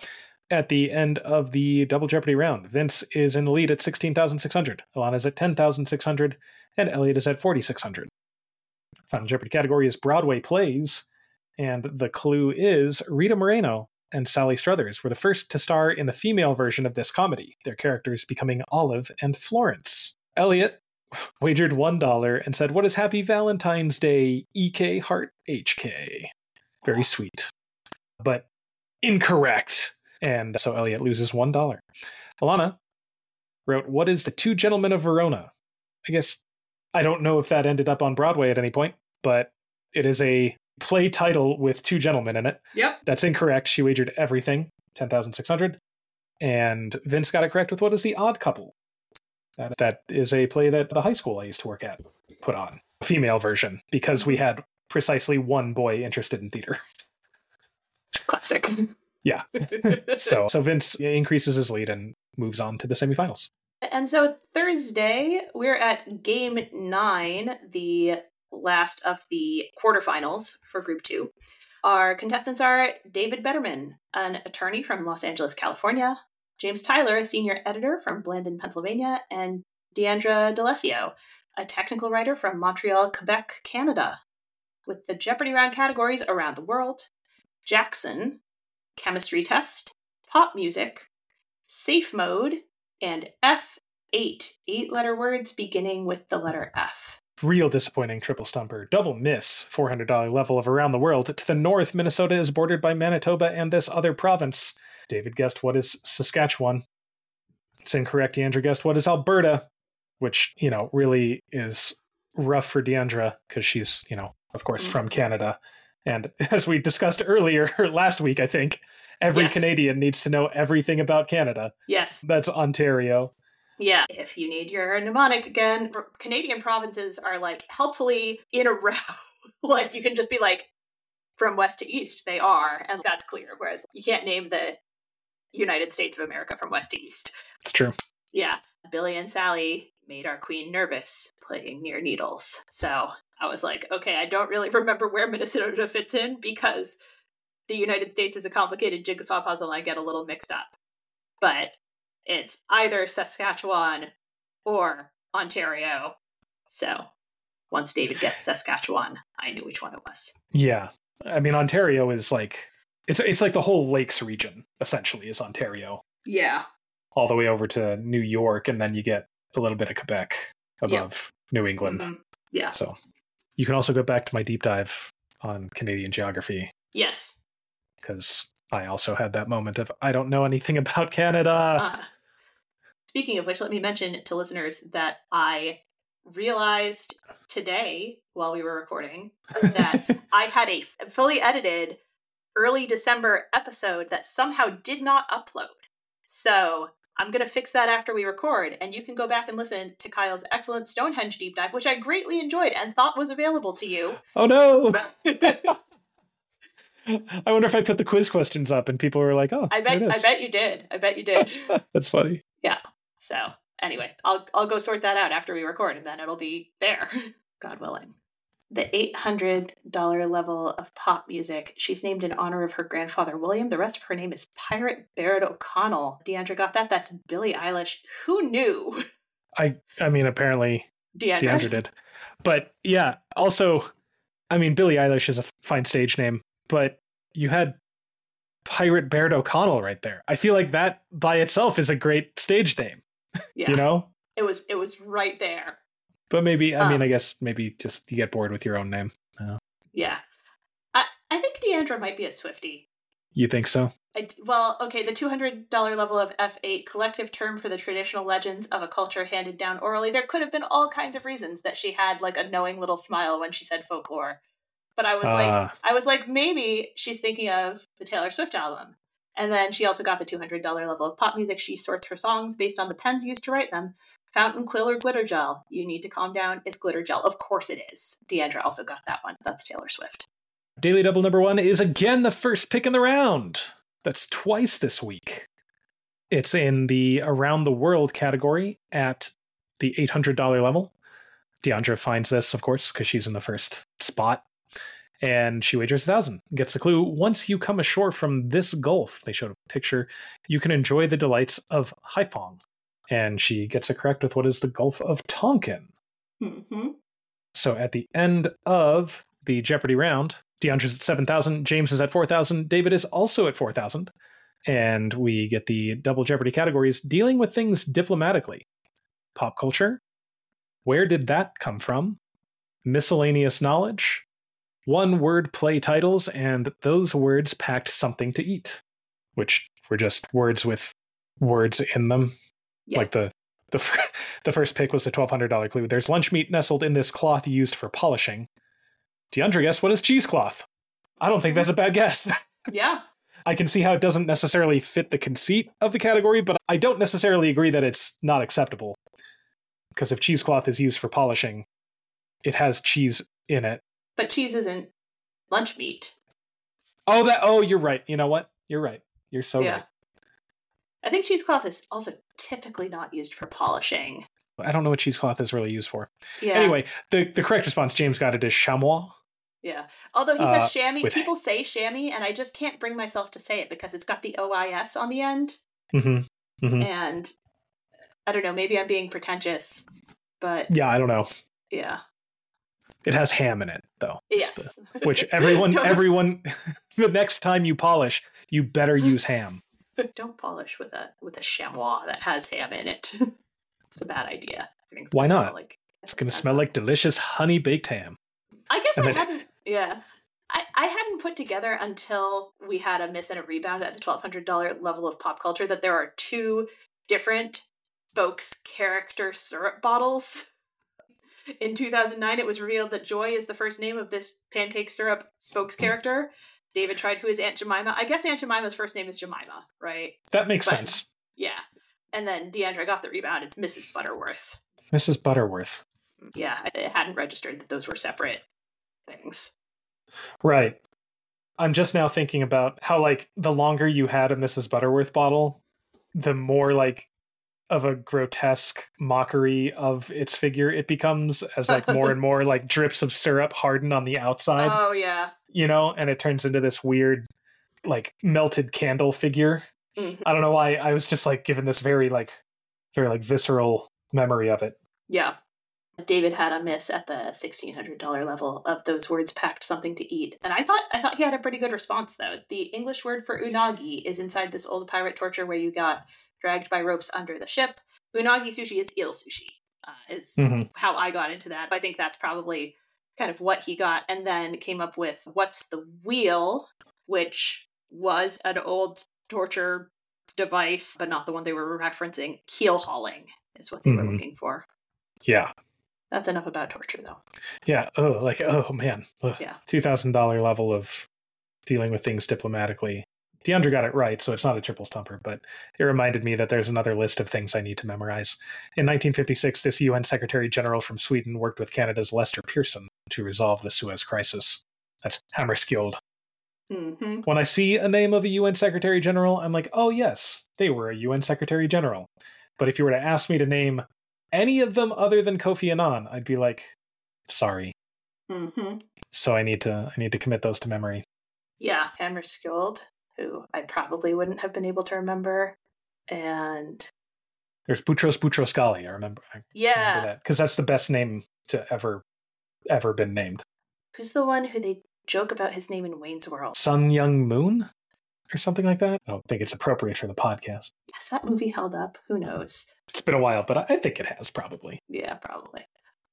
at the end of the double jeopardy round, Vince is in the lead at sixteen thousand six hundred. Ilana Ilana's at ten thousand six hundred, and Elliot is at forty six hundred. Final Jeopardy category is Broadway plays, and the clue is Rita Moreno and Sally Struthers were the first to star in the female version of this comedy, their characters becoming Olive and Florence. Elliot wagered $1 and said, What is Happy Valentine's Day, EK Heart HK? Very sweet. But incorrect. And so Elliot loses $1. Ilana wrote, What is The Two Gentlemen of Verona? I guess I don't know if that ended up on Broadway at any point, but it is a play title with two gentlemen in it. Yep. That's incorrect. She wagered everything, 10,600. And Vince got it correct with what is The Odd Couple? That, that is a play that the high school I used to work at put on, female version, because we had precisely one boy interested in theater. Classic. Yeah. so, so Vince increases his lead and moves on to the semifinals. And so Thursday, we're at game nine, the last of the quarterfinals for Group Two. Our contestants are David Betterman, an attorney from Los Angeles, California, James Tyler, a senior editor from Blandon, Pennsylvania, and Deandra D'Alessio, a technical writer from Montreal, Quebec, Canada. With the Jeopardy round categories around the world Jackson, chemistry test, pop music, safe mode, and F8, eight letter words beginning with the letter F. Real disappointing triple stumper. Double miss. $400 level of around the world. To the north, Minnesota is bordered by Manitoba and this other province. David guessed what is Saskatchewan. It's incorrect. Deandra guessed what is Alberta, which, you know, really is rough for Deandra because she's, you know, of course, mm. from Canada. And as we discussed earlier, last week, I think, every Yes. Canadian needs to know everything about Canada. Yes. That's Ontario. Yeah. If you need your mnemonic again, Canadian provinces are like helpfully in a row. like you can just be like from west to east, they are, and that's clear. Whereas you can't name the United States of America from west to east. It's true. Yeah. Billy and Sally made our queen nervous playing near needles. So I was like, okay, I don't really remember where Minnesota fits in because the United States is a complicated jigsaw puzzle and I get a little mixed up. But it's either Saskatchewan or Ontario. So once David guessed Saskatchewan, I knew which one it was. Yeah. I mean Ontario is like it's it's like the whole lakes region essentially is Ontario. Yeah. All the way over to New York and then you get a little bit of Quebec above New England. Mhm. Yeah. So you can also go back to my deep dive on Canadian geography Yes. because I also had that moment of I don't know anything about Canada. Uh, speaking of which, let me mention to listeners that I realized today while we were recording that I had a fully edited early December episode that somehow did not upload. So I'm going to fix that after we record, and you can go back and listen to Kyle's excellent Stonehenge deep dive, which I greatly enjoyed and thought was available to you. oh no. I wonder if I put the quiz questions up and people were like, "Oh, I bet I bet you did. I bet you did. That's funny. So anyway, I'll I'll go sort that out after we record, and then it'll be there, God willing. the $800 level of pop music. She's named in honor of her grandfather, William. The rest of her name is Pirate Barrett O'Connell. Deandra got that? That's Billie Eilish. Who knew? I I mean apparently Deandra. Deandra did. But yeah, also I mean Billie Eilish is a fine stage name, but you had Pirate Barrett O'Connell right there. I feel like that by itself is a great stage name. Yeah. You know? It was it was right there. But maybe I mean Um, I guess maybe just you get bored with your own name. Yeah. I, I think Deandra might be a Swifty. You think so? I well, okay, the $200 level of F8, collective term for the traditional legends of a culture handed down orally. There could have been all kinds of reasons that she had like a knowing little smile when she said folklore. But I was like, Ah. I was like, maybe she's thinking of the Taylor Swift album. And then she also got the $200 level of pop music. She sorts her songs based on the pens used to write them. Fountain quill or glitter gel. You need to calm down. It's glitter gel. Of course it is. Deandra also got that one. That's Taylor Swift. Daily Double number one is again the first pick in the round. That's twice this week. It's in the Around the World category at the $800 level. Deandra finds this, of course, because she's in the first spot. And she wagers a thousand. Gets the clue. Once you come ashore from this gulf, they showed a picture, you can enjoy the delights of Haiphong. And she gets it correct with what is the Gulf of Tonkin. Mm-hmm. So at the end of the Jeopardy round, Deandra's at 7,000, James is at 4,000, David is also at 4,000. And we get the double Jeopardy categories dealing with things diplomatically. Pop culture. Where did that come from? Miscellaneous knowledge. One word play titles, and those words packed something to eat, which were just words with words in them. Yeah. Like the the, the first pick was the $1,200 clue. There's lunch meat nestled in this cloth used for polishing. Deandra, guess what is cheesecloth? I don't think that's a bad guess. Yeah. I can see how it doesn't necessarily fit the conceit of the category, but I don't necessarily agree that it's not acceptable. Because if cheesecloth is used for polishing, it has cheese in it. But cheese isn't lunch meat. Oh, that. Oh, you're right. You know what? You're right. You're so Yeah. right. I think cheesecloth is also typically not used for polishing. I don't know what cheesecloth is really used for. Yeah. Anyway, the, the correct response James got it is chamois. Yeah. Although he Uh, says chamois, with- people say chamois, and I just can't bring myself to say it because it's got the OIS on the end. hmm Mhm. And I don't know, maybe I'm being pretentious, but Yeah, I don't know. yeah. It has ham in it, though. Yes. the- which everyone, everyone, the next time you polish, you better use ham. Don't polish with a with a chamois that has ham in it. it's a bad idea. It's Why not? Like, It's going to smell like delicious honey baked ham. I guess and I hadn't. Yeah, I, I hadn't put together until we had a miss and a rebound at the twelve hundred dollar level of pop culture that there are two different folks character syrup bottles. In 2009, it was revealed that Joy is the first name of this pancake syrup spokes Hmm. character. David tried who is Aunt Jemima. I guess Aunt Jemima's first name is Jemima, right? That makes But- sense. Yeah. And then Deandra got the rebound. It's Mrs. Butterworth. Mrs. Butterworth. Yeah, it hadn't registered that those were separate things. Right. I'm just now thinking about how, like, the longer you had a Mrs. Butterworth bottle, the more, like, of a grotesque mockery of its figure it becomes as, like, more and more, like, drips of syrup harden on the outside, Oh yeah. you know, and it turns into this weird, like, melted candle figure. Mhm. I don't know why I was just, like, given this very, like, very, like, visceral memory of it. Yeah. David had a miss at the sixteen hundred dollar level of those words packed something to eat. And I thought I thought he had a pretty good response though. The English word for unagi is inside this old pirate torture where you got dragged by ropes under the ship. Unagi sushi is eel sushi. Uh, is hmm how I got into that. I think that's probably kind of what he got, and then came up with what's the wheel, which was an old torture device, but not the one they were referencing. Keel hauling is what they were Mhm. looking for. Yeah. That's enough about torture, though. Yeah. Oh, like, oh, man. Ugh. Yeah. $2,000 level of dealing with things diplomatically. Deandra got it right, so it's not a triple thumper, but it reminded me that there's another list of things I need to memorize. In 1956, this UN Secretary General from Sweden worked with Canada's Lester Pearson to resolve the Suez Crisis. That's Hammarskjöld. hmm When I see a name of a UN Secretary General, I'm like, oh, yes, they were a UN Secretary General. But if you were to ask me to name any of them other than Kofi Annan, I'd be like, sorry. Mm-hmm. So I need to I need to commit those to memory. Yeah, Hammarskjöld, who I probably wouldn't have been able to remember, and There's Boutros Boutros-Ghali. I remember. I yeah, remember that because that's the best name to ever ever been named. who's the one who they joke about his name in Wayne's World? Sun Young Moon or something like that. I don't think it's appropriate for the podcast. Has that movie held up? Who knows? It's been a while, but I I think it has probably. Yeah, probably.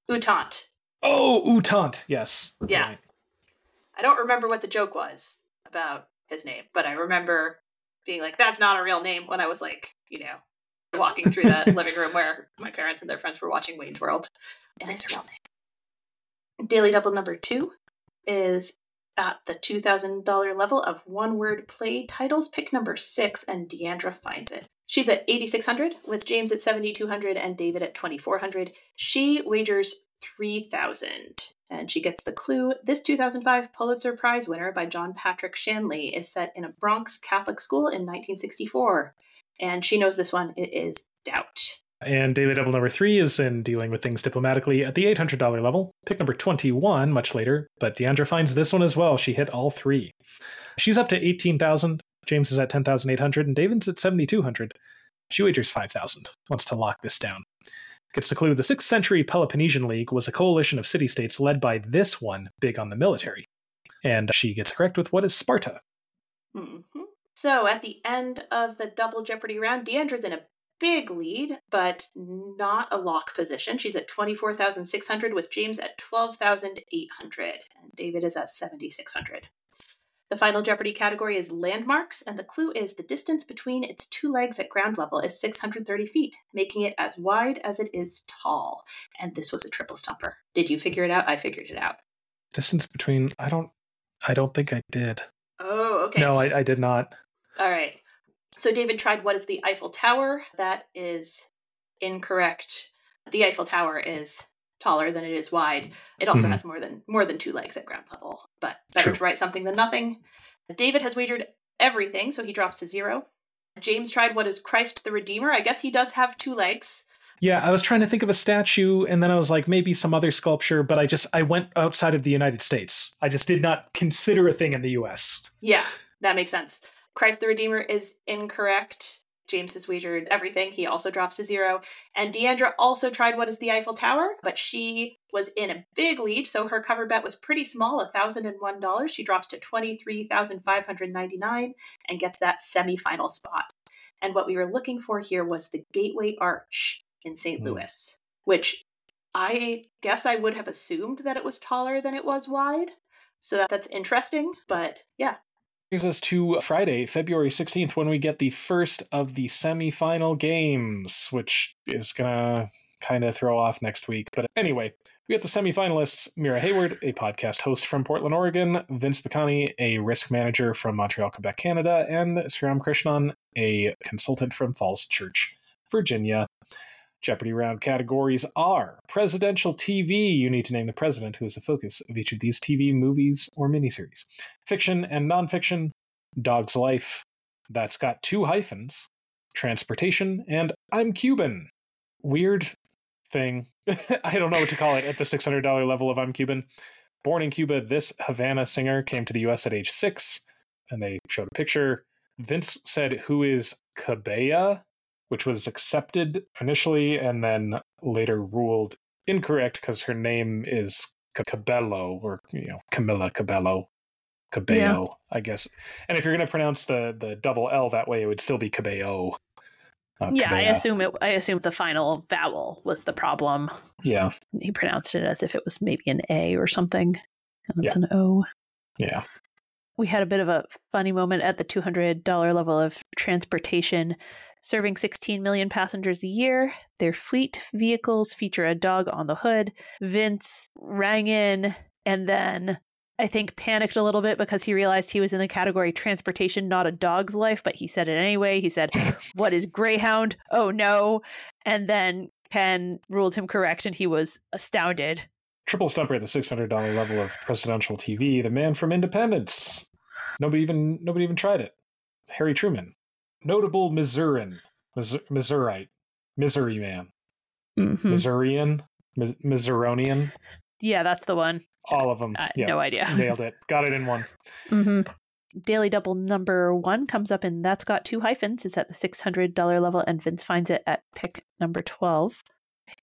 U Thant. Oh, U Thant. Yes. Yeah. Right. I don't remember what the joke was about his name, but I remember being like, that's not a real name when I was like, you know, walking through the living room where my parents and their friends were watching Wayne's World. It is a real name. Daily Double number two is at the $2,000 level of one word play titles. Pick number six, and Deandra finds it. She's at 8,600 with James at 7,200 and David at 2,400. She wagers 3,000 and she gets the clue. This 2005 Pulitzer Prize winner by John Patrick Shanley is set in a Bronx Catholic school in 1964. And she knows this one. It is Doubt. And daily double number three is in dealing with things diplomatically at the $800 level. Pick number 21 much later, but Deandra finds this one as well. She hit all three. She's up to 18,000. James is at 10,800 and David's at 7,200. She wagers 5,000, wants to lock this down. Gets the clue the 6th century Peloponnesian League was a coalition of city states led by this one, big on the military. And she gets correct with what is Sparta. hmm So at the end of the double Jeopardy round, Deandra's in a big lead, but not a lock position. She's at 24,600 with James at 12,800, and David is at 7,600. The final Jeopardy category is landmarks, and the clue is the distance between its two legs at ground level is 630 feet, making it as wide as it is tall. And this was a triple stumper. Did you figure it out? I figured it out. Distance between I don't I don't think I did. Oh, okay. No, I, I did not. All right. So David tried what is the Eiffel Tower? That is incorrect. The Eiffel Tower is taller than it is wide. It also Mhm. has more than more than two legs at ground level, but better True. to write something than nothing. David has wagered everything, so he drops to zero. James tried what is Christ the Redeemer. I guess he does have two legs. Yeah, I was trying to think of a statue and then I was like maybe some other sculpture, but I just I went outside of the United States. I just did not consider a thing in the US. Yeah, that makes sense. Christ the Redeemer is incorrect. James has wagered everything. He also drops to zero. And Deandra also tried what is the Eiffel Tower, but she was in a big lead, so her cover bet was pretty small, $1,001. She drops to 23599 and gets that semifinal spot. And what we were looking for here was the Gateway Arch in St. Hmm. Louis, which I guess I would have assumed that it was taller than it was wide. So that, that's interesting, but yeah, Brings us to Friday, February 16th, when we get the first of the semifinal games, which is gonna kind of throw off next week. But anyway, we got the semifinalists Mira Hayward, a podcast host from Portland, Oregon, Vince Bacani, a risk manager from Montreal, Quebec, Canada, and Sriram Krishnan, a consultant from Falls Church, Virginia. Jeopardy round categories are presidential TV. You need to name the president who is the focus of each of these TV movies or miniseries. Fiction and nonfiction, Dog's Life, that's got two hyphens, transportation, and I'm Cuban. Weird thing. I don't know what to call it at the $600 level of I'm Cuban. Born in Cuba, this Havana singer came to the US at age six, and they showed a picture. Vince said, Who is Cabella? Which was accepted initially and then later ruled incorrect because her name is Cabello or you know Camila Cabello. Cabello, I guess. And if you're going to pronounce the the double L that way, it would still be Cabello. not yeah, I assume it. I assume the final vowel was the problem. Yeah, He pronounced it as if it was maybe an A or something, and it's Yeah. an O. yeah. We had a bit of a funny moment at the $200 level of transportation. Serving 16 million passengers a year, their fleet vehicles feature a dog on the hood. Vince rang in and then I think panicked a little bit because he realized he was in the category transportation, not a dog's life, but he said it anyway. He said, What is Greyhound? Oh no. And then Ken ruled him correct and he was astounded. Triple stumper at the six hundred dollar level of presidential TV. The man from Independence. Nobody even nobody even tried it. Harry Truman, notable Missourin, Mis- Missourite, Missouri man, Mhm. Missourian, Mis- Missouronian. Yeah, that's the one. All of them. Uh, yeah. No idea. Nailed it. Got it in one. hmm Daily Double number one comes up, and that's got two hyphens. It's at the $600 level, and Vince finds it at pick number 12.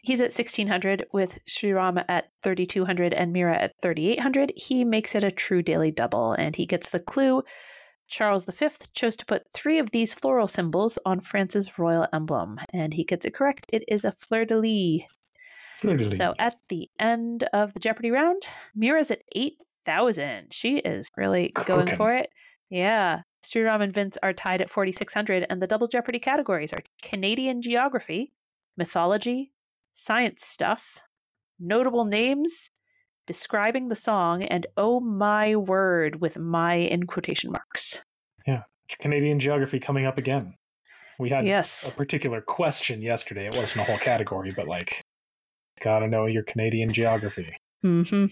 He's at 1600 with Srirama at 3200 and Mira at 3800. He makes it a true daily double, and he gets the clue. Charles V chose to put three of these floral symbols on France's royal emblem, and he gets it correct. It is a fleur de lis. Fleur-de-lis. So at the end of the Jeopardy round, Mira's at 8,000. She is really going Cooking. for it. Yeah. Sriram and Vince are tied at 4,600, and the double Jeopardy categories are Canadian geography, mythology, science stuff, notable names, describing the song, and oh my word with my in quotation marks. Yeah. Canadian geography coming up again. We had Yes. a particular question yesterday. It wasn't a whole category, but like, gotta know your Canadian geography. hmm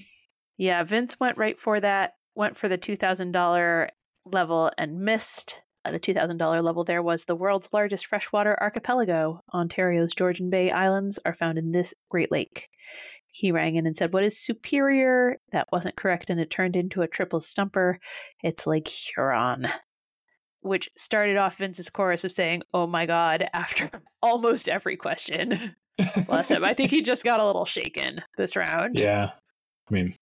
Yeah, Vince went right for that, went for the $2,000 level and missed. Uh, the $2,000 level there was the world's largest freshwater archipelago. Ontario's Georgian Bay Islands are found in this Great Lake. He rang in and said, What is superior? That wasn't correct, and it turned into a triple stumper. It's Lake Huron. Which started off Vince's chorus of saying, Oh my God, after almost every question. Bless him. I think he just got a little shaken this round. yeah, I mean,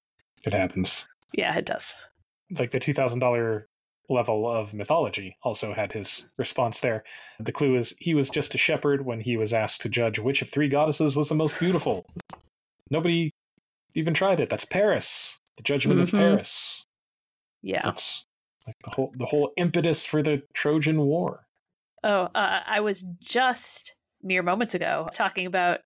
it happens. Yeah, it does. Like the two thousand dollar level of mythology also had his response there. The clue is he was just a shepherd when he was asked to judge which of three goddesses was the most beautiful. Nobody even tried it. That's Paris, the judgment Mhm. of Paris. Yeah. That's like the whole the whole impetus for the Trojan War. Oh, uh, I was just mere moments ago talking about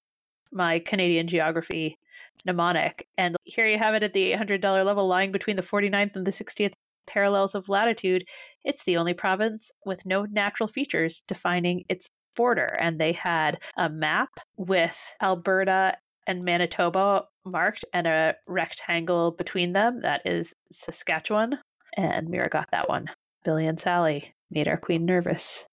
my Canadian geography mnemonic, and here you have it at the $800 level, lying between the 49th and the 60th parallels of latitude. It's the only province with no natural features defining its border, and they had a map with Alberta and Manitoba marked and a rectangle between them. That is Saskatchewan, and Mira got that one. Billy and Sally made our queen nervous.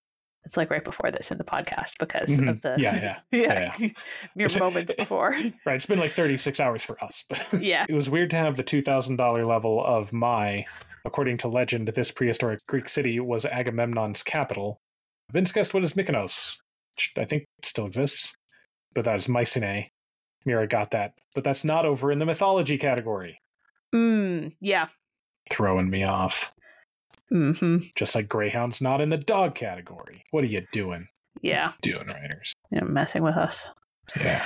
It's like right before this in the podcast because Mhm. of the Yeah, yeah. yeah, mere It's- moments before. Right. It's been like 36 hours for us, but yeah, it was weird to have the $2,000 level of my. According to legend, this prehistoric Greek city was Agamemnon's capital. Vince guessed what is Mykonos, which I think still exists, but that is Mycenae. Mira got that, but that's not over in the mythology category. mm, yeah, Throwing me off. hmm Just like Greyhound's not in the dog category. What are you doing? yeah, Doing, writers. yeah, messing with us. Yeah.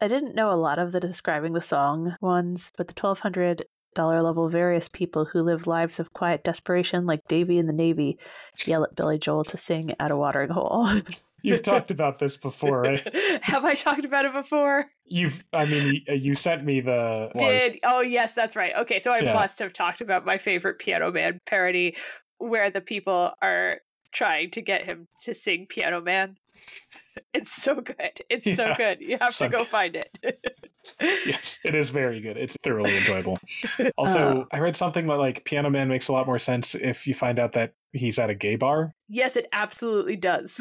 I didn't know a lot of the describing the song ones, but the twelve hundred dollar level various people who live lives of quiet desperation, like Davy in the Navy, yell at Billy Joel to sing at a watering hole. You've talked about this before, right? Have I talked about it before? You've, I mean, you, uh, you sent me the. was- Did oh yes, that's right. Okay, so I Yeah. must have talked about my favorite Piano Man parody, where the people are trying to get him to sing Piano Man. It's so good. It's so good. You have So to go good. find it. yes, it is very good. It's thoroughly enjoyable. Also, Uh. I read something that like Piano Man makes a lot more sense if you find out that he's at a gay bar. yes, it absolutely does.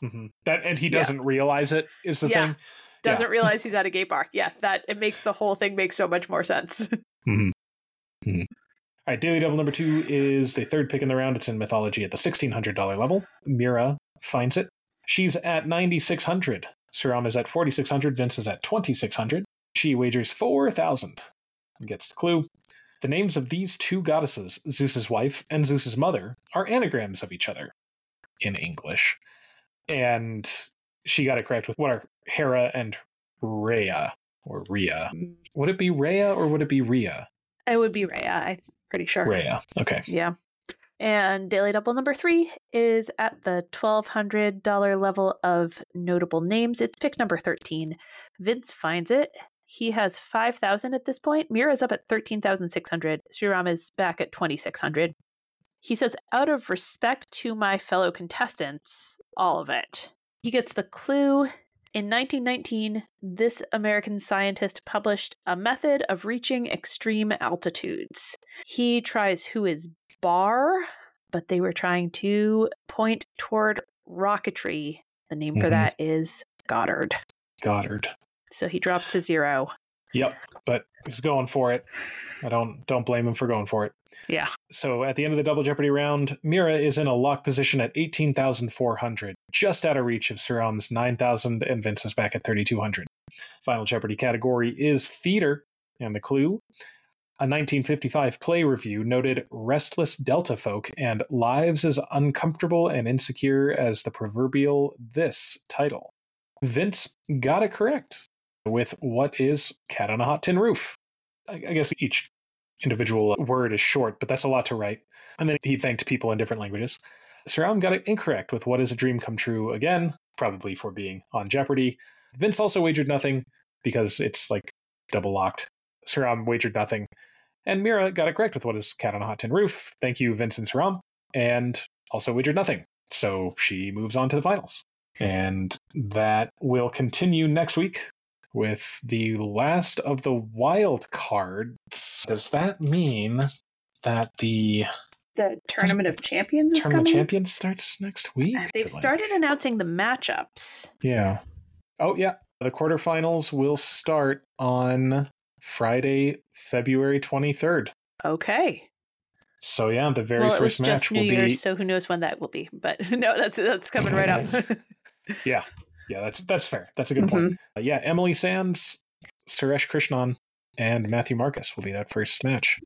hmm That and he doesn't realize it is the Yeah. thing. Doesn't realize he's at a gay bar. Yeah, that it makes the whole thing make so much more sense. Mm-hmm. All right, Daily Double number two is the third pick in the round. It's in mythology at the sixteen hundred dollar level. Mira finds it. She's at ninety six hundred. Sriram is at forty six hundred. Vince is at twenty six hundred. She wagers four thousand and gets the clue. The names of these two goddesses, Zeus's wife and Zeus's mother, are anagrams of each other in English. And she got it correct with what are Hera and Rhea or Rhea. Would it be Rhea or would it be Rhea? It would be Rhea, I'm pretty sure. Rhea. Okay. Yeah. And Daily Double number three is at the $1,200 level of notable names. It's pick number 13. Vince finds it. He has 5,000 at this point. Mira's up at 13,600. Sriram is back at 2,600. He says, out of respect to my fellow contestants, all of it. He gets the clue. In 1919, this American scientist published a method of reaching extreme altitudes. He tries who is bar, but they were trying to point toward rocketry. The name for Mhm. that is Goddard. Goddard. So he drops to zero. Yep, but he's going for it. I don't don't blame him for going for it. Yeah. So at the end of the double jeopardy round, Mira is in a lock position at 18,400, just out of reach of Sriram's 9,000 and Vince is back at 3,200. Final jeopardy category is theater, and the clue a 1955 play review noted restless Delta folk and lives as uncomfortable and insecure as the proverbial this title. Vince got it correct with what is cat on a hot tin roof. I guess each individual word is short, but that's a lot to write. And then he thanked people in different languages. Sriram got it incorrect with what is a dream come true again, probably for being on Jeopardy. Vince also wagered nothing because it's like double locked. Sriram wagered nothing. And Mira got it correct with what is cat on a hot tin roof. Thank you, Vince and Sriram. And also wagered nothing. So she moves on to the finals. And that will continue next week with the last of the wild cards. Does that mean that the The Tournament of Champions is Tournament coming. Champions starts next week? Uh, they've Like- started announcing the matchups. Yeah. Oh, yeah. The quarterfinals will start on Friday, February 23rd. Okay. So, yeah, the very well, first match will New be. Year's, so who knows when that will be? But no, that's that's coming right up. yeah. Yeah, that's that's fair. That's a good point. Uh, yeah, Emily Sands, Suresh Krishnan, and Matthew Marcus will be that first match.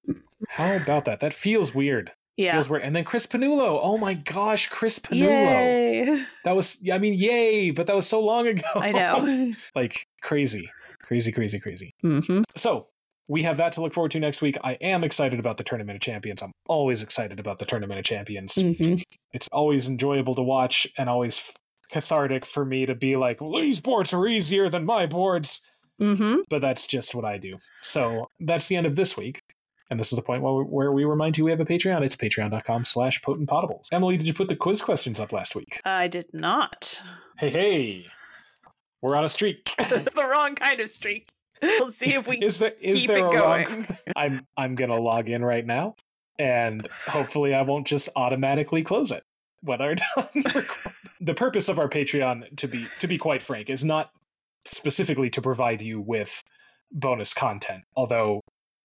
How about that? That feels weird. yeah. Feels weird. And then Chris Pannullo. Oh my gosh, Chris Pannullo. Yay! That was, I mean, yay, but that was so long ago. I know. like crazy, crazy, crazy, crazy. hmm So we have that to look forward to next week. I am excited about the Tournament of Champions. I'm always excited about the Tournament of Champions. hmm It's always enjoyable to watch and always cathartic for me to be like, well, these boards are easier than my boards. hmm But that's just what I do. So that's the end of this week. And this is the point where, where we remind you we have a Patreon. It's patreon.com slash potentpodables. Emily, did you put the quiz questions up last week? I did not. Hey, hey. We're on a streak. the wrong kind of streak. We'll see if we is there is keep there it a wrong going. I'm I'm gonna log in right now, and hopefully I won't just automatically close it when I'm done. The purpose of our Patreon, to be to be quite frank, is not specifically to provide you with bonus content, although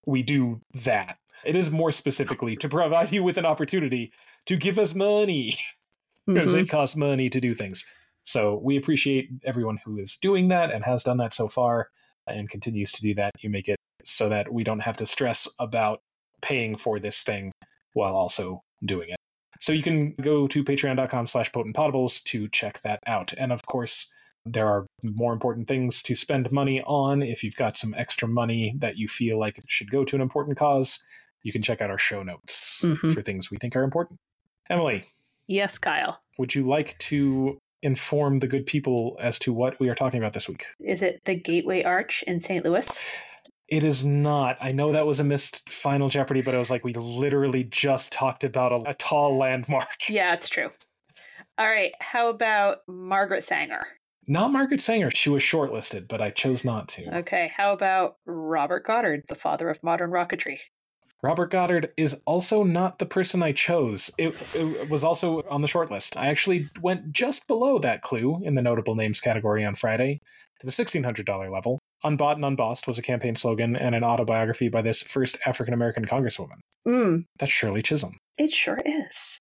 we do that. It is more specifically to provide you with an opportunity to give us money because Mhm. it costs money to do things. So we appreciate everyone who is doing that and has done that so far and continues to do that. You make it so that we don't have to stress about paying for this thing while also doing it. So you can go to patreon.com slash potentpodables to check that out. And of course, there are more important things to spend money on. If you've got some extra money that you feel like it should go to an important cause, you can check out our show notes Mhm. for things we think are important. Emily, Yes, Kyle. would you like to inform the good people as to what we are talking about this week? Is it the Gateway Arch in St. Louis? It is not. I know that was a missed Final Jeopardy, but it was like we literally just talked about a, a tall landmark. Yeah, it's true. All right. How about Margaret Sanger? Not Margaret Sanger. She was shortlisted, but I chose not to. Okay. How about Robert Goddard, the father of modern rocketry? Robert Goddard is also not the person I chose. It, it was also on the short list. I actually went just below that clue in the notable names category on Friday to the $1,600 level. Unbought and Unbossed was a campaign slogan and an autobiography by this first African American congresswoman. Mm, That's Shirley Chisholm. it sure is.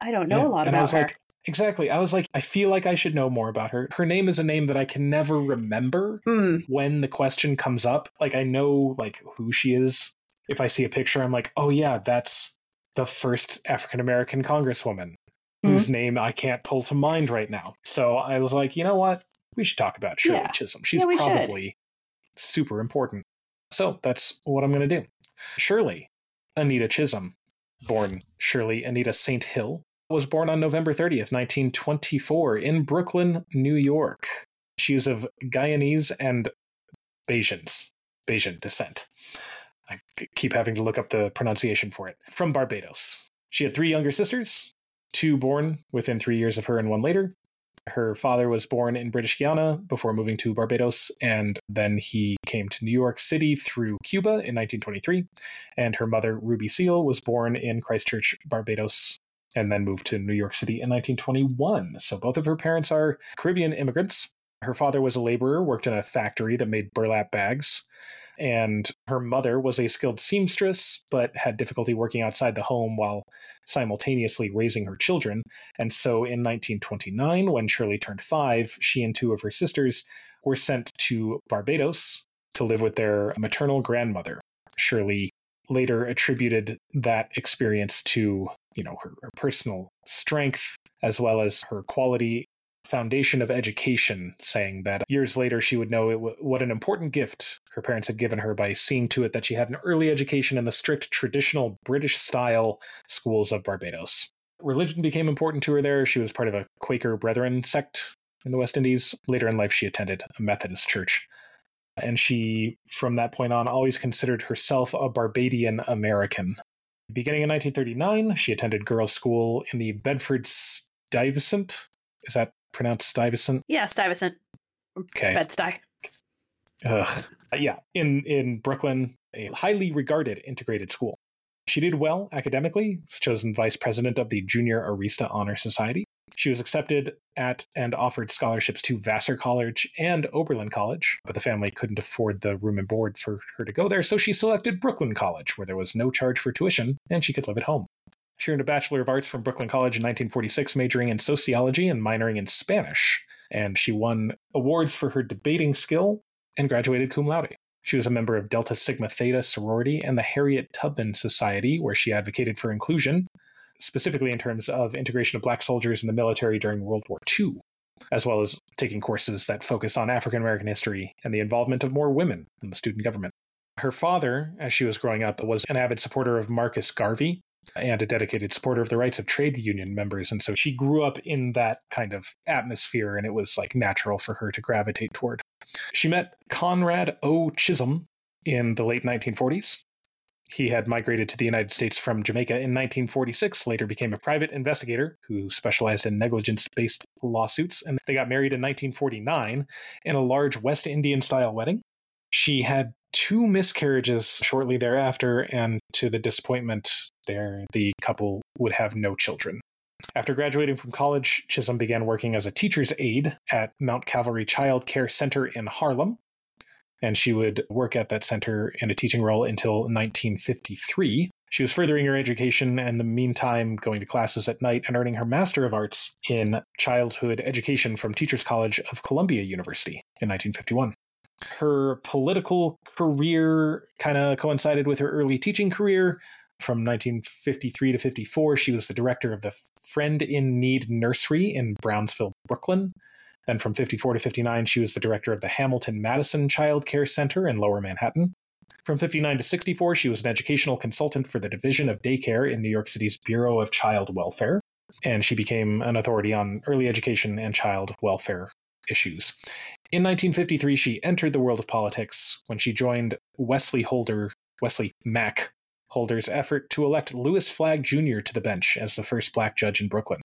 I don't know Yeah, a lot and I about was her. like, exactly. I was like, I feel like I should know more about her. Her name is a name that I can never remember Hmm. when the question comes up. Like I know like who she is. If I see a picture, I'm like, oh yeah, that's the first African American congresswoman whose Mm-hmm. name I can't pull to mind right now. So I was like, you know what? We should talk about Shirley Yeah. Chisholm. She's Yeah, we should. Super important. So that's what I'm going to do. Shirley Anita Chisholm, born Shirley Anita St. Hill, was born on November 30th, 1924, in Brooklyn, New York. She is of Guyanese and Bajans, Bajan descent. I keep having to look up the pronunciation for it. From Barbados. She had three younger sisters, two born within three years of her and one later. Her father was born in British Guiana before moving to Barbados, and then he came to New York City through Cuba in 1923. And her mother, Ruby Seale, was born in Christchurch, Barbados, and then moved to New York City in 1921. So both of her parents are Caribbean immigrants. Her father was a laborer, worked in a factory that made burlap bags. And her mother was a skilled seamstress, but had difficulty working outside the home while simultaneously raising her children. And so in 1929, when Shirley turned five, she and two of her sisters were sent to Barbados to live with their maternal grandmother. Shirley later attributed that experience to, you know, her, her personal strength as well as her quality foundation of education, saying that years later she would know w- what an important gift her parents had given her by seeing to it that she had an early education in the strict traditional British style schools of Barbados. Religion became important to her there. She was part of a Quaker Brethren sect in the West Indies. Later in life, she attended a Methodist church. And she, from that point on, always considered herself a Barbadian American. Beginning in 1939, she attended girls' school in the Bedford Stuyvesant. Is that pronounced Stuyvesant? Yeah, Stuyvesant. Okay. Bed-Stuy. Ugh. Uh, yeah, in in Brooklyn, a highly regarded integrated school. She did well academically, was chosen vice president of the Junior Arista Honor Society. She was accepted at and offered scholarships to Vassar College and Oberlin College, but the family couldn't afford the room and board for her to go there, so she selected Brooklyn College, where there was no charge for tuition and she could live at home. She earned a Bachelor of Arts from Brooklyn College in 1946, majoring in sociology and minoring in Spanish. And she won awards for her debating skill and graduated cum laude. She was a member of Delta Sigma Theta sorority and the Harriet Tubman Society, where she advocated for inclusion, specifically in terms of integration of black soldiers in the military during World War II, as well as taking courses that focus on African American history and the involvement of more women in the student government. Her father, as she was growing up, was an avid supporter of Marcus Garvey and a dedicated supporter of the rights of trade union members. And so she grew up in that kind of atmosphere, and it was like natural for her to gravitate toward. She met Conrad O. Chisholm in the late 1940s. He had migrated to the United States from Jamaica in 1946, later became a private investigator who specialized in negligence based lawsuits, and they got married in 1949 in a large West Indian style wedding. She had two miscarriages shortly thereafter, and to the disappointment there, the couple would have no children. After graduating from college, Chisholm began working as a teacher's aide at Mount Calvary Child Care Center in Harlem. And she would work at that center in a teaching role until 1953. She was furthering her education and in the meantime going to classes at night and earning her Master of Arts in Childhood Education from Teachers College of Columbia University in 1951 her political career kind of coincided with her early teaching career. From 1953 to 54, she was the director of the Friend in Need Nursery in Brownsville, Brooklyn. Then from 54 to 59, she was the director of the Hamilton Madison Child Care Center in Lower Manhattan. From 59 to 64, she was an educational consultant for the Division of Daycare in New York City's Bureau of Child Welfare. And she became an authority on early education and child welfare issues. In 1953, she entered the world of politics when she joined Wesley Holder, Wesley Mack Holder's effort to elect Louis Flagg Jr. to the bench as the first black judge in Brooklyn.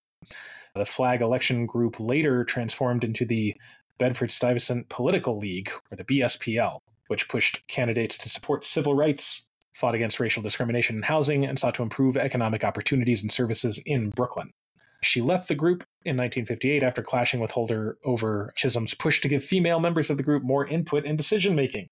The Flagg election group later transformed into the Bedford Stuyvesant Political League, or the BSPL, which pushed candidates to support civil rights, fought against racial discrimination in housing, and sought to improve economic opportunities and services in Brooklyn. She left the group in 1958 after clashing with Holder over Chisholm's push to give female members of the group more input in decision making.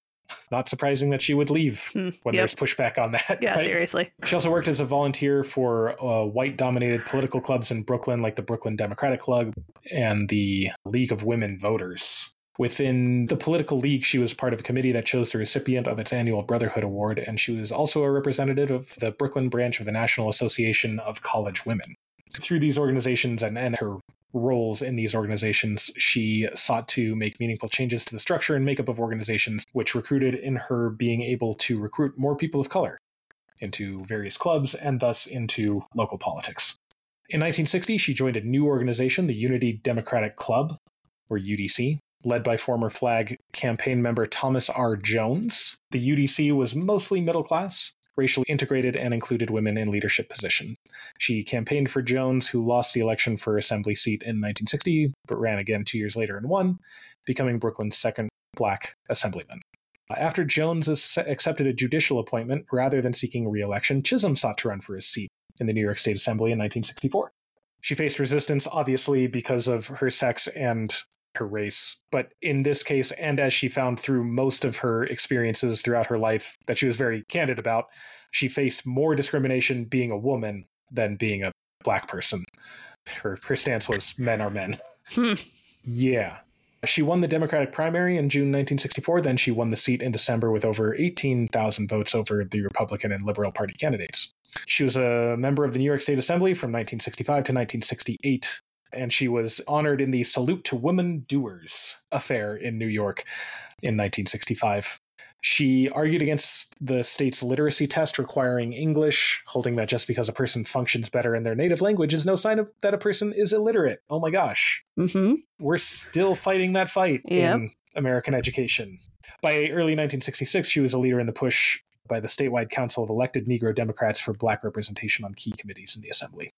Not surprising that she would leave mm, when yep. there's pushback on that. Yeah, right? seriously. She also worked as a volunteer for uh, white dominated political clubs in Brooklyn, like the Brooklyn Democratic Club and the League of Women Voters. Within the political league, she was part of a committee that chose the recipient of its annual Brotherhood Award, and she was also a representative of the Brooklyn branch of the National Association of College Women. Through these organizations and, and her roles in these organizations, she sought to make meaningful changes to the structure and makeup of organizations, which recruited in her being able to recruit more people of color into various clubs and thus into local politics. In 1960, she joined a new organization, the Unity Democratic Club, or UDC, led by former Flagg campaign member Thomas R. Jones. The UDC was mostly middle class, racially integrated and included women in leadership position. She campaigned for Jones, who lost the election for assembly seat in 1960, but ran again two years later and won, becoming Brooklyn's second black assemblyman. After Jones accepted a judicial appointment rather than seeking re-election, Chisholm sought to run for his seat in the New York State Assembly in 1964. She faced resistance, obviously, because of her sex and her race. But in this case, and as she found through most of her experiences throughout her life that she was very candid about, she faced more discrimination being a woman than being a black person. Her, her stance was men are men. Hmm. Yeah. She won the Democratic primary in June 1964. Then she won the seat in December with over 18,000 votes over the Republican and Liberal Party candidates. She was a member of the New York State Assembly from 1965 to 1968, and she was honored in the Salute to Women Doers affair in New York in 1965. She argued against the state's literacy test requiring English, holding that just because a person functions better in their native language is no sign of that a person is illiterate. Oh my gosh. Mm-hmm. We're still fighting that fight Yep. in American education. By early 1966, she was a leader in the push by the statewide Council of Elected Negro Democrats for black representation on key committees in the assembly.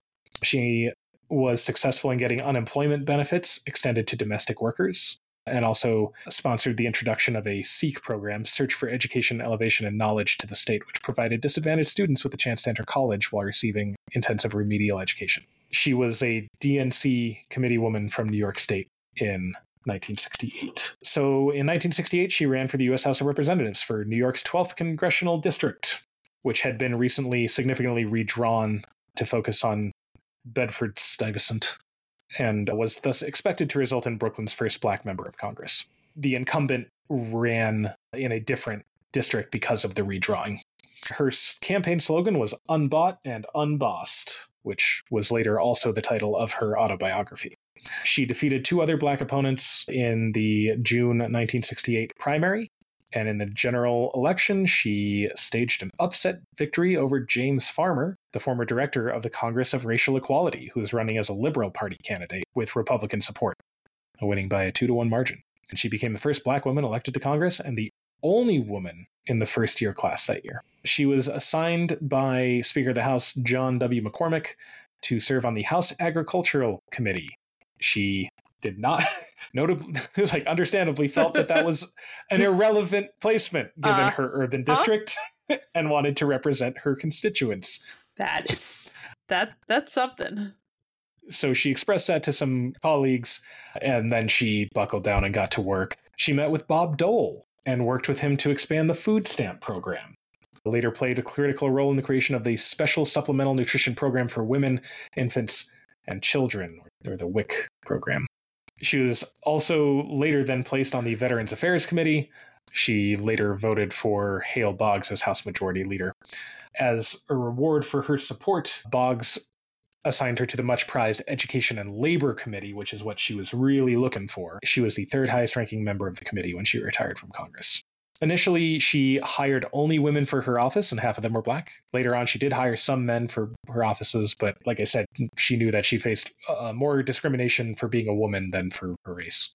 She was successful in getting unemployment benefits extended to domestic workers and also sponsored the introduction of a SEEK program, Search for Education, Elevation, and Knowledge to the state, which provided disadvantaged students with a chance to enter college while receiving intensive remedial education. She was a DNC committee woman from New York State in 1968. So in 1968, she ran for the U.S. House of Representatives for New York's 12th Congressional District, which had been recently significantly redrawn to focus on Bedford Stuyvesant and was thus expected to result in Brooklyn's first black member of Congress. The incumbent ran in a different district because of the redrawing. Her campaign slogan was Unbought and Unbossed, which was later also the title of her autobiography. She defeated two other black opponents in the June 1968 primary, and in the general election, she staged an upset victory over James Farmer, the former director of the Congress of Racial Equality, who was running as a Liberal Party candidate with Republican support, winning by a two to one margin. And she became the first black woman elected to Congress and the only woman in the first year class that year. She was assigned by Speaker of the House John W. McCormack to serve on the House Agricultural Committee. She did not, notably, like understandably, felt that that was an irrelevant placement given Uh, her urban district and wanted to represent her constituents. That is that that's something. So she expressed that to some colleagues, and then she buckled down and got to work. She met with Bob Dole and worked with him to expand the food stamp program. Later played a critical role in the creation of the Special Supplemental Nutrition Program for Women, Infants, and Children, or the WIC program. She was also later then placed on the Veterans Affairs Committee. She later voted for Hale Boggs as House Majority Leader. As a reward for her support, Boggs assigned her to the much prized Education and Labor Committee, which is what she was really looking for. She was the third highest ranking member of the committee when she retired from Congress. Initially, she hired only women for her office, and half of them were black. Later on, she did hire some men for her offices, but like I said, she knew that she faced uh, more discrimination for being a woman than for her race.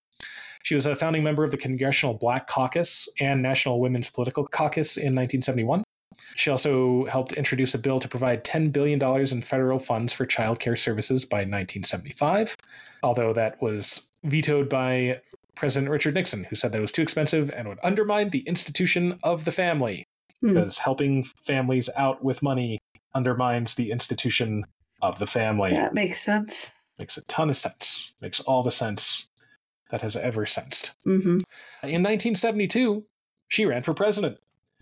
She was a founding member of the Congressional Black Caucus and National Women's Political Caucus in 1971. She also helped introduce a bill to provide $10 billion in federal funds for child care services by 1975, although that was vetoed by President Richard Nixon, who said that it was too expensive and would undermine the institution of the family, Hmm. because helping families out with money undermines the institution of the family. That makes sense. Makes a ton of sense. Makes all the sense that has ever sensed. Mm-hmm. In 1972, she ran for president.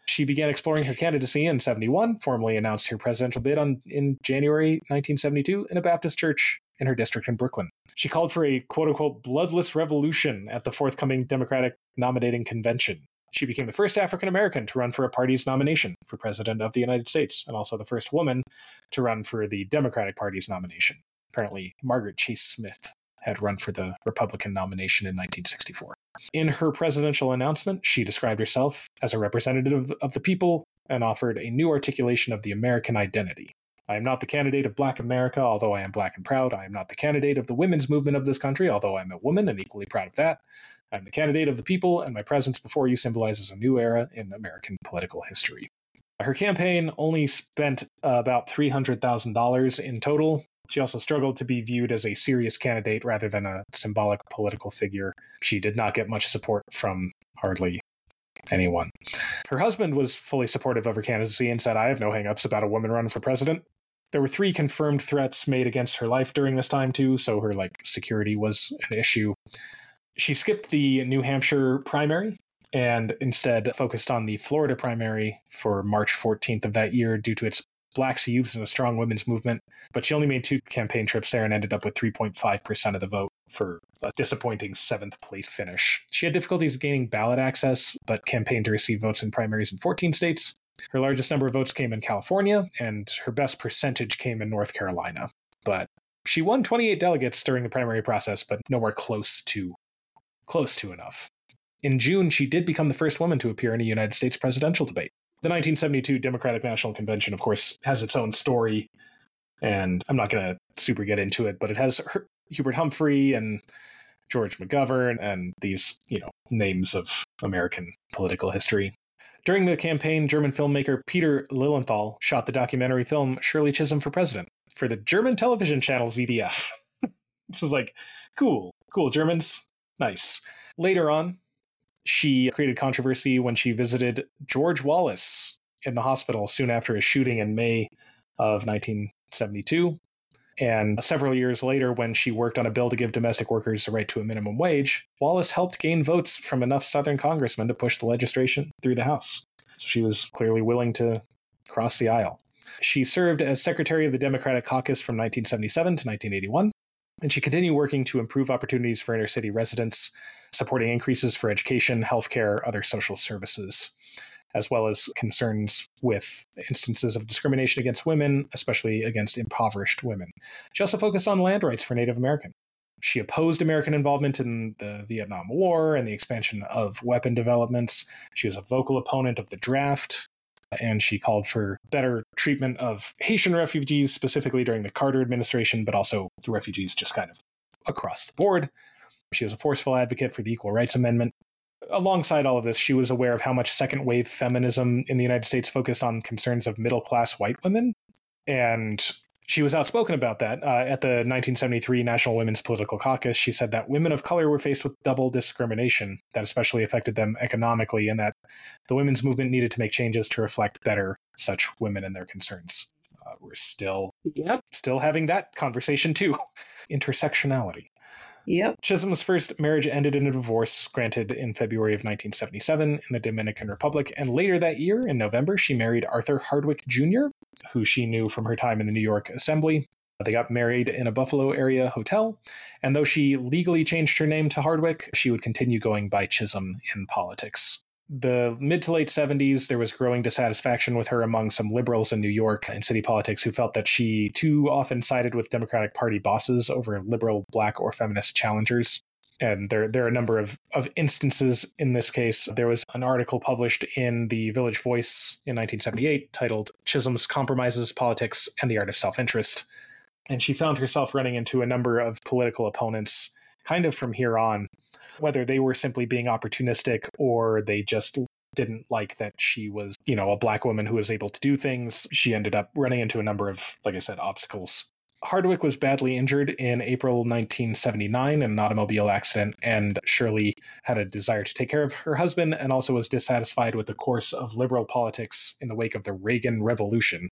She began exploring her candidacy in 71, formally announced her presidential bid on, in January 1972 in a Baptist church in her district in Brooklyn. She called for a quote unquote bloodless revolution at the forthcoming Democratic nominating convention. She became the first African American to run for a party's nomination for President of the United States, and also the first woman to run for the Democratic Party's nomination. Apparently, Margaret Chase Smith had run for the Republican nomination in 1964. In her presidential announcement, she described herself as a representative of the, people and offered a new articulation of the American identity. I am not the candidate of Black America, although I am black and proud. I am not the candidate of the women's movement of this country, although I'm a woman and equally proud of that. I'm the candidate of the people, and my presence before you symbolizes a new era in American political history. Her campaign only spent about $300,000 in total. She also struggled to be viewed as a serious candidate rather than a symbolic political figure. She did not get much support from hardly anyone. Her husband was fully supportive of her candidacy and said, I have no hangups about a woman running for president. There were three confirmed threats made against her life during this time, too, so her like security was an issue. She skipped the New Hampshire primary and instead focused on the Florida primary for March 14th of that year due to its blacks, youths, and a strong women's movement. But she only made two campaign trips there and ended up with 3.5% of the vote for a disappointing seventh place finish. She had difficulties gaining ballot access, but campaigned to receive votes in primaries in 14 states. Her largest number of votes came in California, and her best percentage came in North Carolina. But she won 28 delegates during the primary process, but nowhere close to close to enough. In June, she did become the first woman to appear in a United States presidential debate. The 1972 Democratic National Convention, of course, has its own story, and I'm not going to super get into it, but it has her, Hubert Humphrey and George McGovern and these, you know, names of American political history. During the campaign, German filmmaker Peter Lilienthal shot the documentary film Shirley Chisholm for President for the German television channel ZDF. this is like, cool, cool, Germans, nice. Later on, she created controversy when she visited George Wallace in the hospital soon after his shooting in May of 1972. And several years later, when she worked on a bill to give domestic workers the right to a minimum wage, Wallace helped gain votes from enough Southern congressmen to push the legislation through the House. So she was clearly willing to cross the aisle. She served as secretary of the Democratic Caucus from 1977 to 1981 and she continued working to improve opportunities for inner city residents, supporting increases for education, healthcare, other social services, as well as concerns with instances of discrimination against women, especially against impoverished women. She also focused on land rights for Native American. She opposed American involvement in the Vietnam War and the expansion of weapon developments. She was a vocal opponent of the draft, and she called for better treatment of Haitian refugees, specifically during the Carter administration, but also the refugees just kind of across the board. She was a forceful advocate for the Equal Rights Amendment. Alongside all of this, she was aware of how much second wave feminism in the United States focused on concerns of middle class white women. And she was outspoken about that. Uh, at the 1973 National Women's Political Caucus, she said that women of color were faced with double discrimination that especially affected them economically, and that the women's movement needed to make changes to reflect better such women and their concerns. Uh, we're still, yep. still having that conversation too. Intersectionality. Yep. Chisholm's first marriage ended in a divorce granted in February of 1977 in the Dominican Republic, and later that year, in November, she married Arthur Hardwick Jr., who she knew from her time in the New York Assembly. They got married in a Buffalo area hotel, and though she legally changed her name to Hardwick, she would continue going by Chisholm in politics the mid to late 70s, there was growing dissatisfaction with her among some liberals in New York and city politics who felt that she too often sided with Democratic Party bosses over liberal, black, or feminist challengers. And there, there are a number of, of instances in this case. There was an article published in the Village Voice in 1978 titled Chisholm's Compromises, Politics, and the Art of Self Interest. And she found herself running into a number of political opponents kind of from here on whether they were simply being opportunistic or they just didn't like that she was, you know, a black woman who was able to do things. She ended up running into a number of, like I said, obstacles. Hardwick was badly injured in April 1979 in an automobile accident, and Shirley had a desire to take care of her husband and also was dissatisfied with the course of liberal politics in the wake of the Reagan Revolution,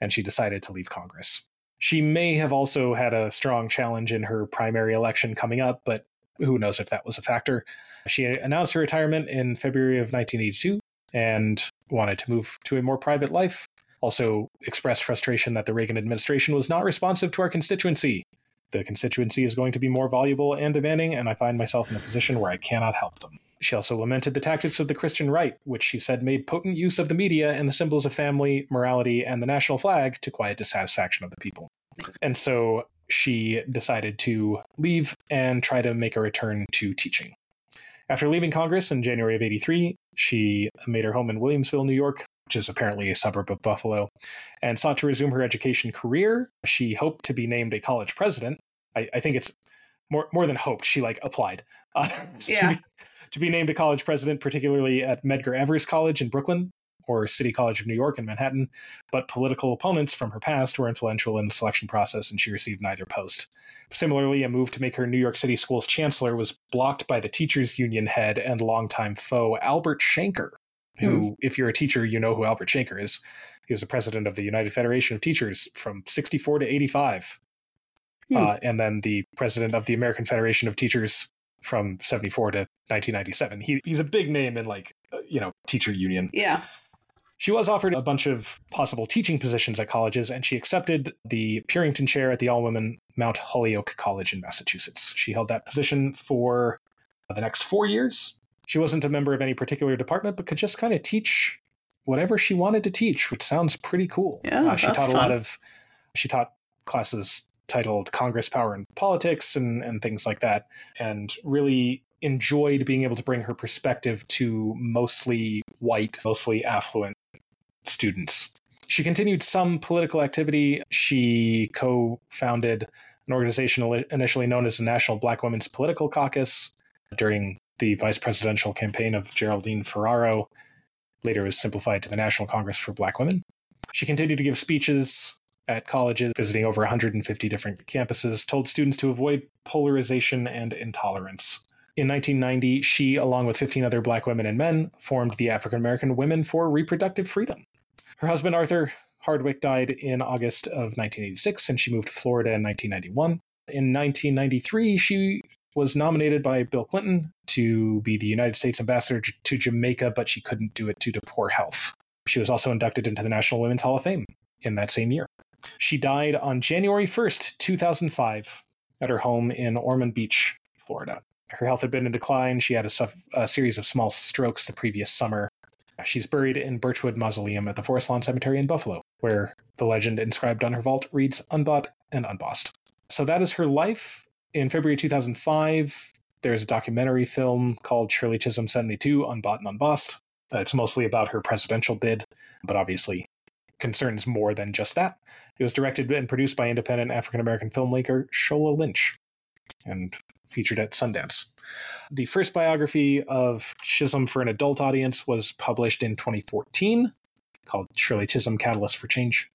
and she decided to leave Congress. She may have also had a strong challenge in her primary election coming up, but who knows if that was a factor. She announced her retirement in February of 1982 and wanted to move to a more private life. Also expressed frustration that the Reagan administration was not responsive to our constituency. The constituency is going to be more valuable and demanding, and I find myself in a position where I cannot help them. She also lamented the tactics of the Christian right, which she said made potent use of the media and the symbols of family, morality, and the national flag to quiet dissatisfaction of the people. And so she decided to leave and try to make a return to teaching. After leaving Congress in January of 83, she made her home in Williamsville, New York, which is apparently a suburb of Buffalo, and sought to resume her education career. She hoped to be named a college president. I, I think it's more more than hoped. She like applied uh, yeah. to, be, to be named a college president, particularly at Medgar Evers College in Brooklyn, or City College of New York in Manhattan, but political opponents from her past were influential in the selection process and she received neither post. Similarly, a move to make her New York City Schools chancellor was blocked by the teachers union head and longtime foe Albert Shanker, who, hmm. if you're a teacher, you know who Albert Shanker is. He was the president of the United Federation of Teachers from 64 to 85. Hmm. Uh, and then the president of the American Federation of Teachers from 74 to 1997. He, he's a big name in like, uh, you know, teacher union. Yeah. She was offered a bunch of possible teaching positions at colleges, and she accepted the Purington Chair at the all women Mount Holyoke College in Massachusetts. She held that position for the next four years. She wasn't a member of any particular department, but could just kind of teach whatever she wanted to teach, which sounds pretty cool. Yeah, Uh, she taught a lot of, she taught classes titled Congress, Power, and Politics and, and things like that, and really enjoyed being able to bring her perspective to mostly white, mostly affluent students. She continued some political activity. She co founded an organization initially known as the National Black Women's Political Caucus during the vice presidential campaign of Geraldine Ferraro. Later, was simplified to the National Congress for Black Women. She continued to give speeches at colleges, visiting over 150 different campuses, told students to avoid polarization and intolerance. In 1990, she, along with 15 other black women and men, formed the African American Women for Reproductive Freedom. Her husband, Arthur Hardwick, died in August of 1986, and she moved to Florida in 1991. In 1993, she was nominated by Bill Clinton to be the United States ambassador to Jamaica, but she couldn't do it due to poor health. She was also inducted into the National Women's Hall of Fame in that same year. She died on January 1st, 2005, at her home in Ormond Beach, Florida. Her health had been in decline. She had a, a series of small strokes the previous summer. She's buried in Birchwood Mausoleum at the Forest Lawn Cemetery in Buffalo, where the legend inscribed on her vault reads Unbought and Unbossed. So that is her life. In February 2005, there's a documentary film called Shirley Chisholm 72 Unbought and Unbossed. It's mostly about her presidential bid, but obviously concerns more than just that. It was directed and produced by independent African American filmmaker Shola Lynch and featured at Sundance. The first biography of Chisholm for an adult audience was published in 2014 called Shirley Chisholm Catalyst for Change.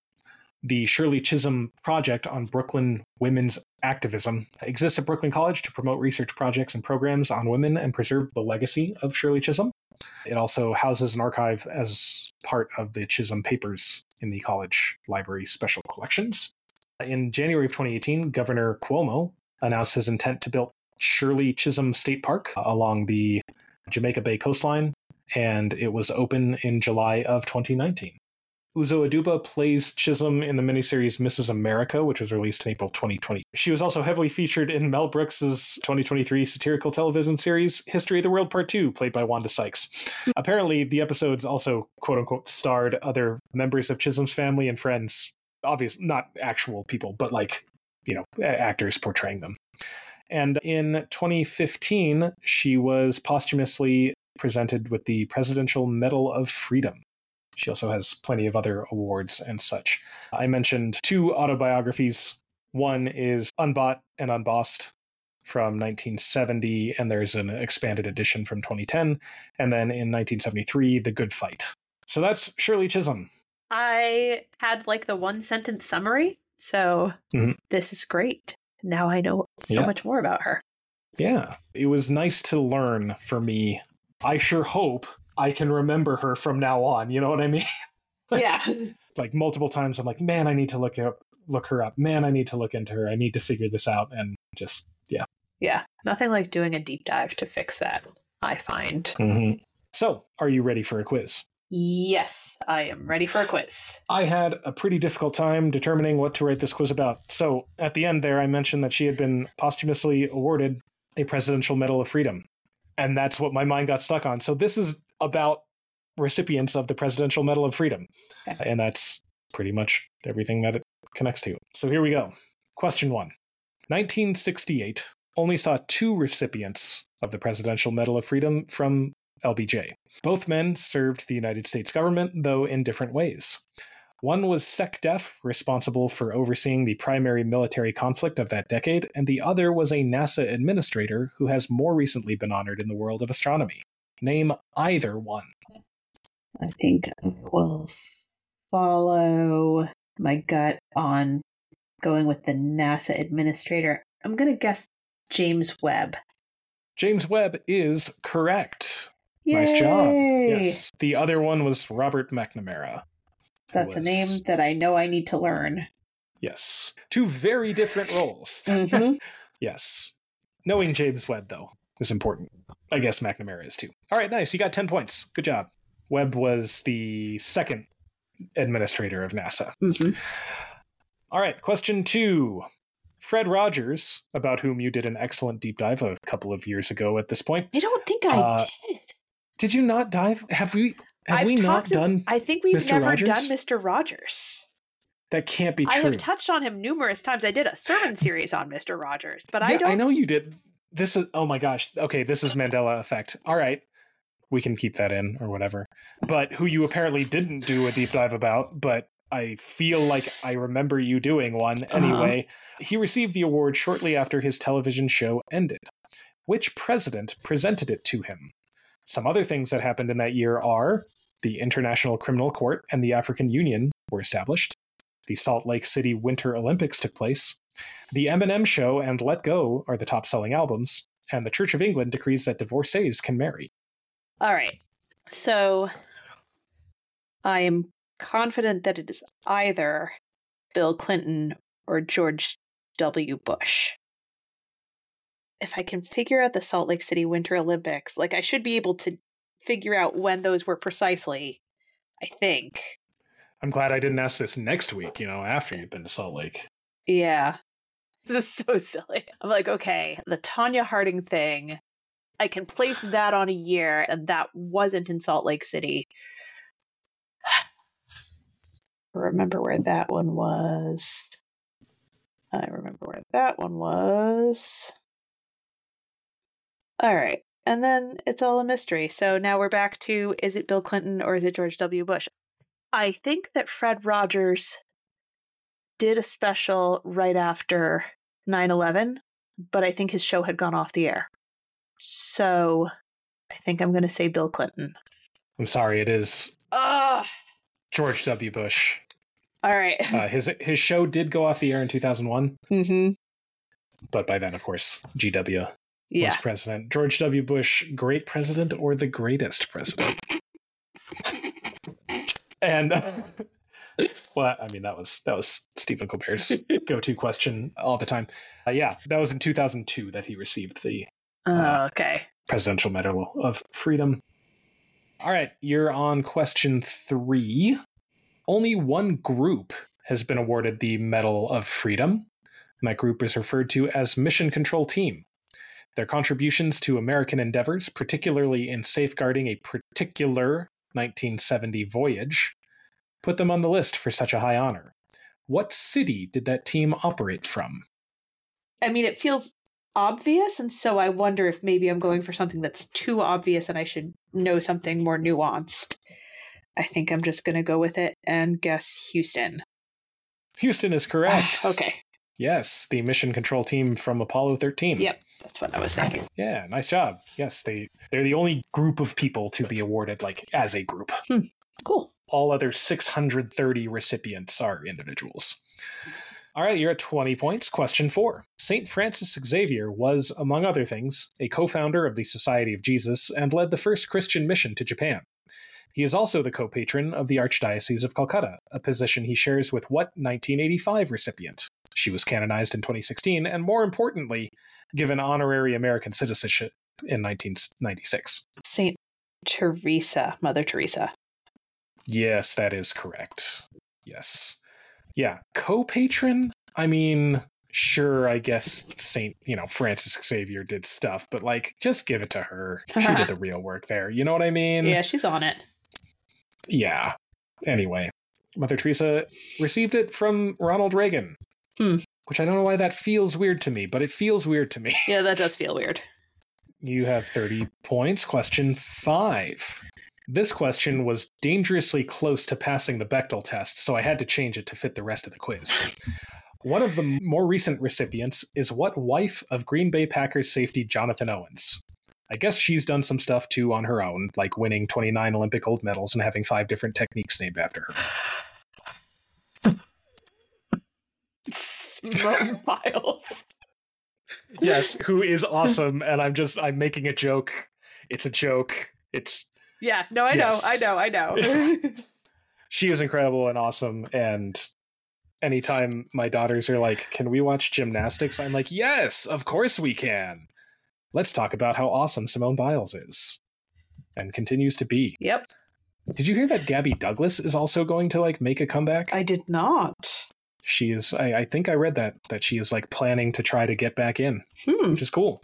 The Shirley Chisholm Project on Brooklyn women's activism exists at Brooklyn College to promote research projects and programs on women and preserve the legacy of Shirley Chisholm. It also houses an archive as part of the Chisholm Papers in the college library special collections. In January of 2018, Governor Cuomo announced his intent to build Shirley Chisholm State Park along the Jamaica Bay coastline, and it was open in July of 2019. Uzo Aduba plays Chisholm in the miniseries Mrs. America, which was released in April 2020. She was also heavily featured in Mel Brooks's 2023 satirical television series History of the World Part 2, played by Wanda Sykes. Apparently, the episodes also, quote unquote, starred other members of Chisholm's family and friends. Obviously, not actual people, but like, you know, actors portraying them. And in 2015, she was posthumously presented with the Presidential Medal of Freedom. She also has plenty of other awards and such. I mentioned two autobiographies. One is Unbought and Unbossed from 1970, and there's an expanded edition from 2010. And then in 1973, The Good Fight. So that's Shirley Chisholm. I had like the one sentence summary, so Mhm. this is great. Now I know so Yeah. much more about her. Yeah, it was nice to learn for me. I sure hope I can remember her from now on. You know what I mean? Yeah. like multiple times, I'm like, man, I need to look up, look her up. Man, I need to look into her. I need to figure this out. And just yeah. Yeah. Nothing like doing a deep dive to fix that, I find. Mm-hmm. So, are you ready for a quiz? Yes, I am ready for a quiz. I had a pretty difficult time determining what to write this quiz about. So, at the end there, I mentioned that she had been posthumously awarded a Presidential Medal of Freedom. And that's what my mind got stuck on. So, this is about recipients of the Presidential Medal of Freedom. Okay. And that's pretty much everything that it connects to. So, here we go. Question one 1968 only saw two recipients of the Presidential Medal of Freedom from LBJ. Both men served the United States government, though in different ways. One was SecDef, responsible for overseeing the primary military conflict of that decade, and the other was a NASA administrator who has more recently been honored in the world of astronomy. Name either one. I think I will follow my gut on going with the NASA administrator. I'm going to guess James Webb. James Webb is correct. Nice job. Yes. The other one was Robert McNamara. That's a name that I know I need to learn. Yes. Two very different roles. Mhm. Yes. Knowing James Webb, though, is important. I guess McNamara is too. All right, nice. You got 10 points. Good job. Webb was the second administrator of NASA. Mm-hmm. All right, question two. Fred Rogers, about whom you did an excellent deep dive a couple of years ago at this point. I don't think I Uh, did. You not dive? Have we have I've we not to- done I think we've Mr. never Rogers? done Mr. Rogers. that can't be true. I have touched on him numerous times. I did a sermon series on Mr. Rogers, but I don't. I know you did. This is oh my gosh. Okay, this is Mandela effect. All right. We can keep that in or whatever. But who you apparently didn't do a deep dive about, but I feel like I remember you doing one Uh-huh. anyway. He received the award shortly after his television show ended. Which president presented it to him? Some other things that happened in that year are the International Criminal Court and the African Union were established. The Salt Lake City Winter Olympics took place. The Eminem Show and Let Go are the top selling albums, and the Church of England decrees that divorcees can marry. All right. So I am confident that it is either Bill Clinton or George W. Bush. If I can figure out the Salt Lake City Winter Olympics, like I should be able to figure out when those were precisely, I think. I'm glad I didn't ask this next week, you know, after you've been to Salt Lake. Yeah. This is so silly. I'm like, okay, the Tonya Harding thing, I can place that on a year, and that wasn't in Salt Lake City. I remember where that one was. I remember where that one was. All right. And then it's all a mystery. So now we're back to is it Bill Clinton or is it George W. Bush? I think that Fred Rogers did a special right after 9 11, but I think his show had gone off the air. So I think I'm going to say Bill Clinton. I'm sorry, it is Ugh. George W. Bush. All right. Uh, his his show did go off the air in 2001, mm-hmm. but by then, of course, GW Yeah. was president. George W. Bush, great president or the greatest president? and well, I mean that was that was Stephen Colbert's go-to question all the time. Uh, yeah, that was in 2002 that he received the Oh, okay. Presidential Medal of Freedom. All right, you're on question three. Only one group has been awarded the Medal of Freedom, and that group is referred to as Mission Control Team. Their contributions to American endeavors, particularly in safeguarding a particular 1970 voyage, put them on the list for such a high honor. What city did that team operate from? I mean, it feels obvious, and so I wonder if maybe I'm going for something that's too obvious and I should know something more nuanced. I think I'm just going to go with it and guess Houston. Houston is correct. okay. Yes, the mission control team from Apollo 13. Yep. That's what I was thinking. Yeah, nice job. Yes, they they're the only group of people to be awarded like as a group. Hmm, cool. All other 630 recipients are individuals. All right, you're at 20 points. Question 4. St. Francis Xavier was among other things a co-founder of the Society of Jesus and led the first Christian mission to Japan. He is also the co-patron of the Archdiocese of Calcutta, a position he shares with what 1985 recipient? She was canonized in 2016 and more importantly, given honorary American citizenship in 1996. St. Teresa, Mother Teresa. Yes, that is correct. Yes. Yeah, co-patron? I mean, sure, I guess Saint, you know, Francis Xavier did stuff, but like just give it to her. She did the real work there. You know what I mean? Yeah, she's on it. Yeah. Anyway, Mother Teresa received it from Ronald Reagan. Hmm. Which I don't know why that feels weird to me, but it feels weird to me. Yeah, that does feel weird. You have 30 points. Question five. This question was dangerously close to passing the Bechdel test, so I had to change it to fit the rest of the quiz. One of the more recent recipients is what wife of Green Bay Packers safety Jonathan Owens? I guess she's done some stuff too on her own, like winning 29 Olympic gold medals and having five different techniques named after her. Vile. Yes, who is awesome, and I'm just I'm making a joke. It's a joke. It's Yeah, no, I Yes. know, I know, I know. she is incredible and awesome and anytime my daughters are like can we watch gymnastics i'm like yes of course we can let's talk about how awesome Simone Biles is and continues to be. Yep. Did you hear that Gabby Douglas is also going to like make a comeback? I did not. She is I, I think I read that that she is like planning to try to get back in, Hmm. which is cool.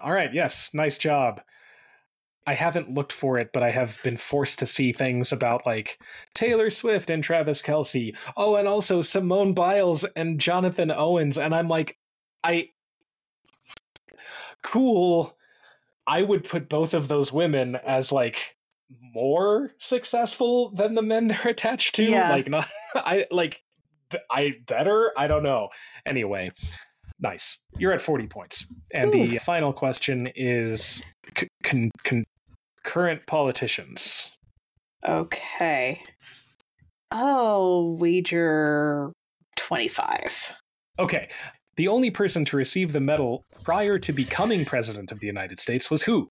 All right, yes, nice job. I haven't looked for it, but I have been forced to see things about like Taylor Swift and Travis Kelce. Oh, and also Simone Biles and Jonathan Owens. And I'm like, I cool. I would put both of those women as like more successful than the men they're attached to. Yeah. Like not I like I better. I don't know. Anyway, nice. You're at 40 points. And the final question is c- con- con- current politicians. Okay. I'll wager 25. Okay. The only person to receive the medal prior to becoming president of the United States was who?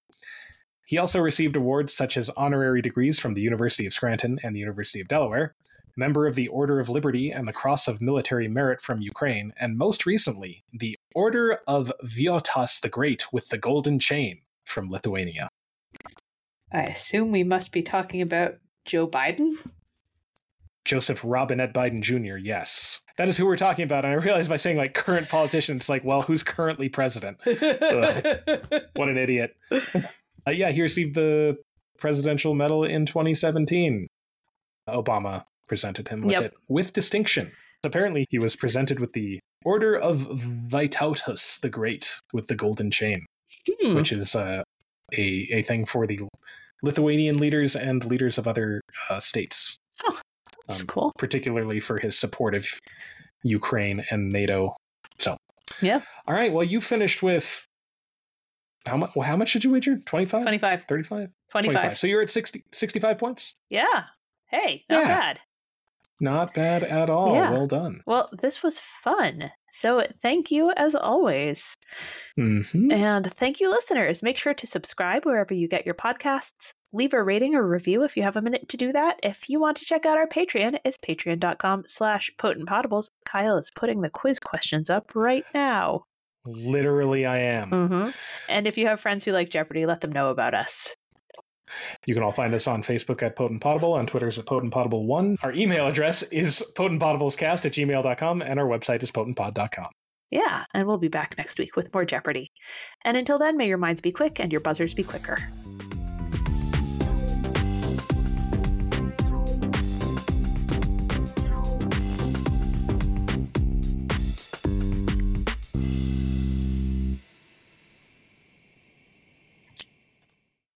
He also received awards such as honorary degrees from the University of Scranton and the University of Delaware, member of the Order of Liberty and the Cross of Military Merit from Ukraine, and most recently, the Order of Vytautas the Great with the Golden Chain from Lithuania. I assume we must be talking about Joe Biden? Joseph Robinette Biden Jr., yes. That is who we're talking about. And I realized by saying like current politician, it's like, well, who's currently president? What an idiot. Uh, yeah, he received the Presidential Medal in 2017. Obama presented him with Yep. it with distinction. Apparently, he was presented with the Order of Vytautas the Great with the golden chain, Hmm. which is uh, a, a thing for the Lithuanian leaders and leaders of other uh, states, That's um, cool. particularly for his support of Ukraine and NATO. So, Yeah. All right. Well, you finished with how much? Well, how much did you wager? 25? 25. 35? 25. So you're at 60, 65 points? Yeah. Hey, not Yeah. bad. Not bad at all. Yeah. Well done. Well, this was fun. So thank you as always. hmm And thank you, listeners. Make sure to subscribe wherever you get your podcasts. Leave a rating or review if you have a minute to do that. If you want to check out our Patreon, it's patreon.com slash potentpodables. Kyle is putting the quiz questions up right now. Literally, I am. Mm-hmm. And if you have friends who like Jeopardy, let them know about us. You can all find us on Facebook at Potent Podable, on Twitter's at Potent Podable1. Our email address is potentpodablescast at gmail.com, and our website is potentpod.com. Yeah, and we'll be back next week with more Jeopardy. And until then, may your minds be quick and your buzzers be quicker.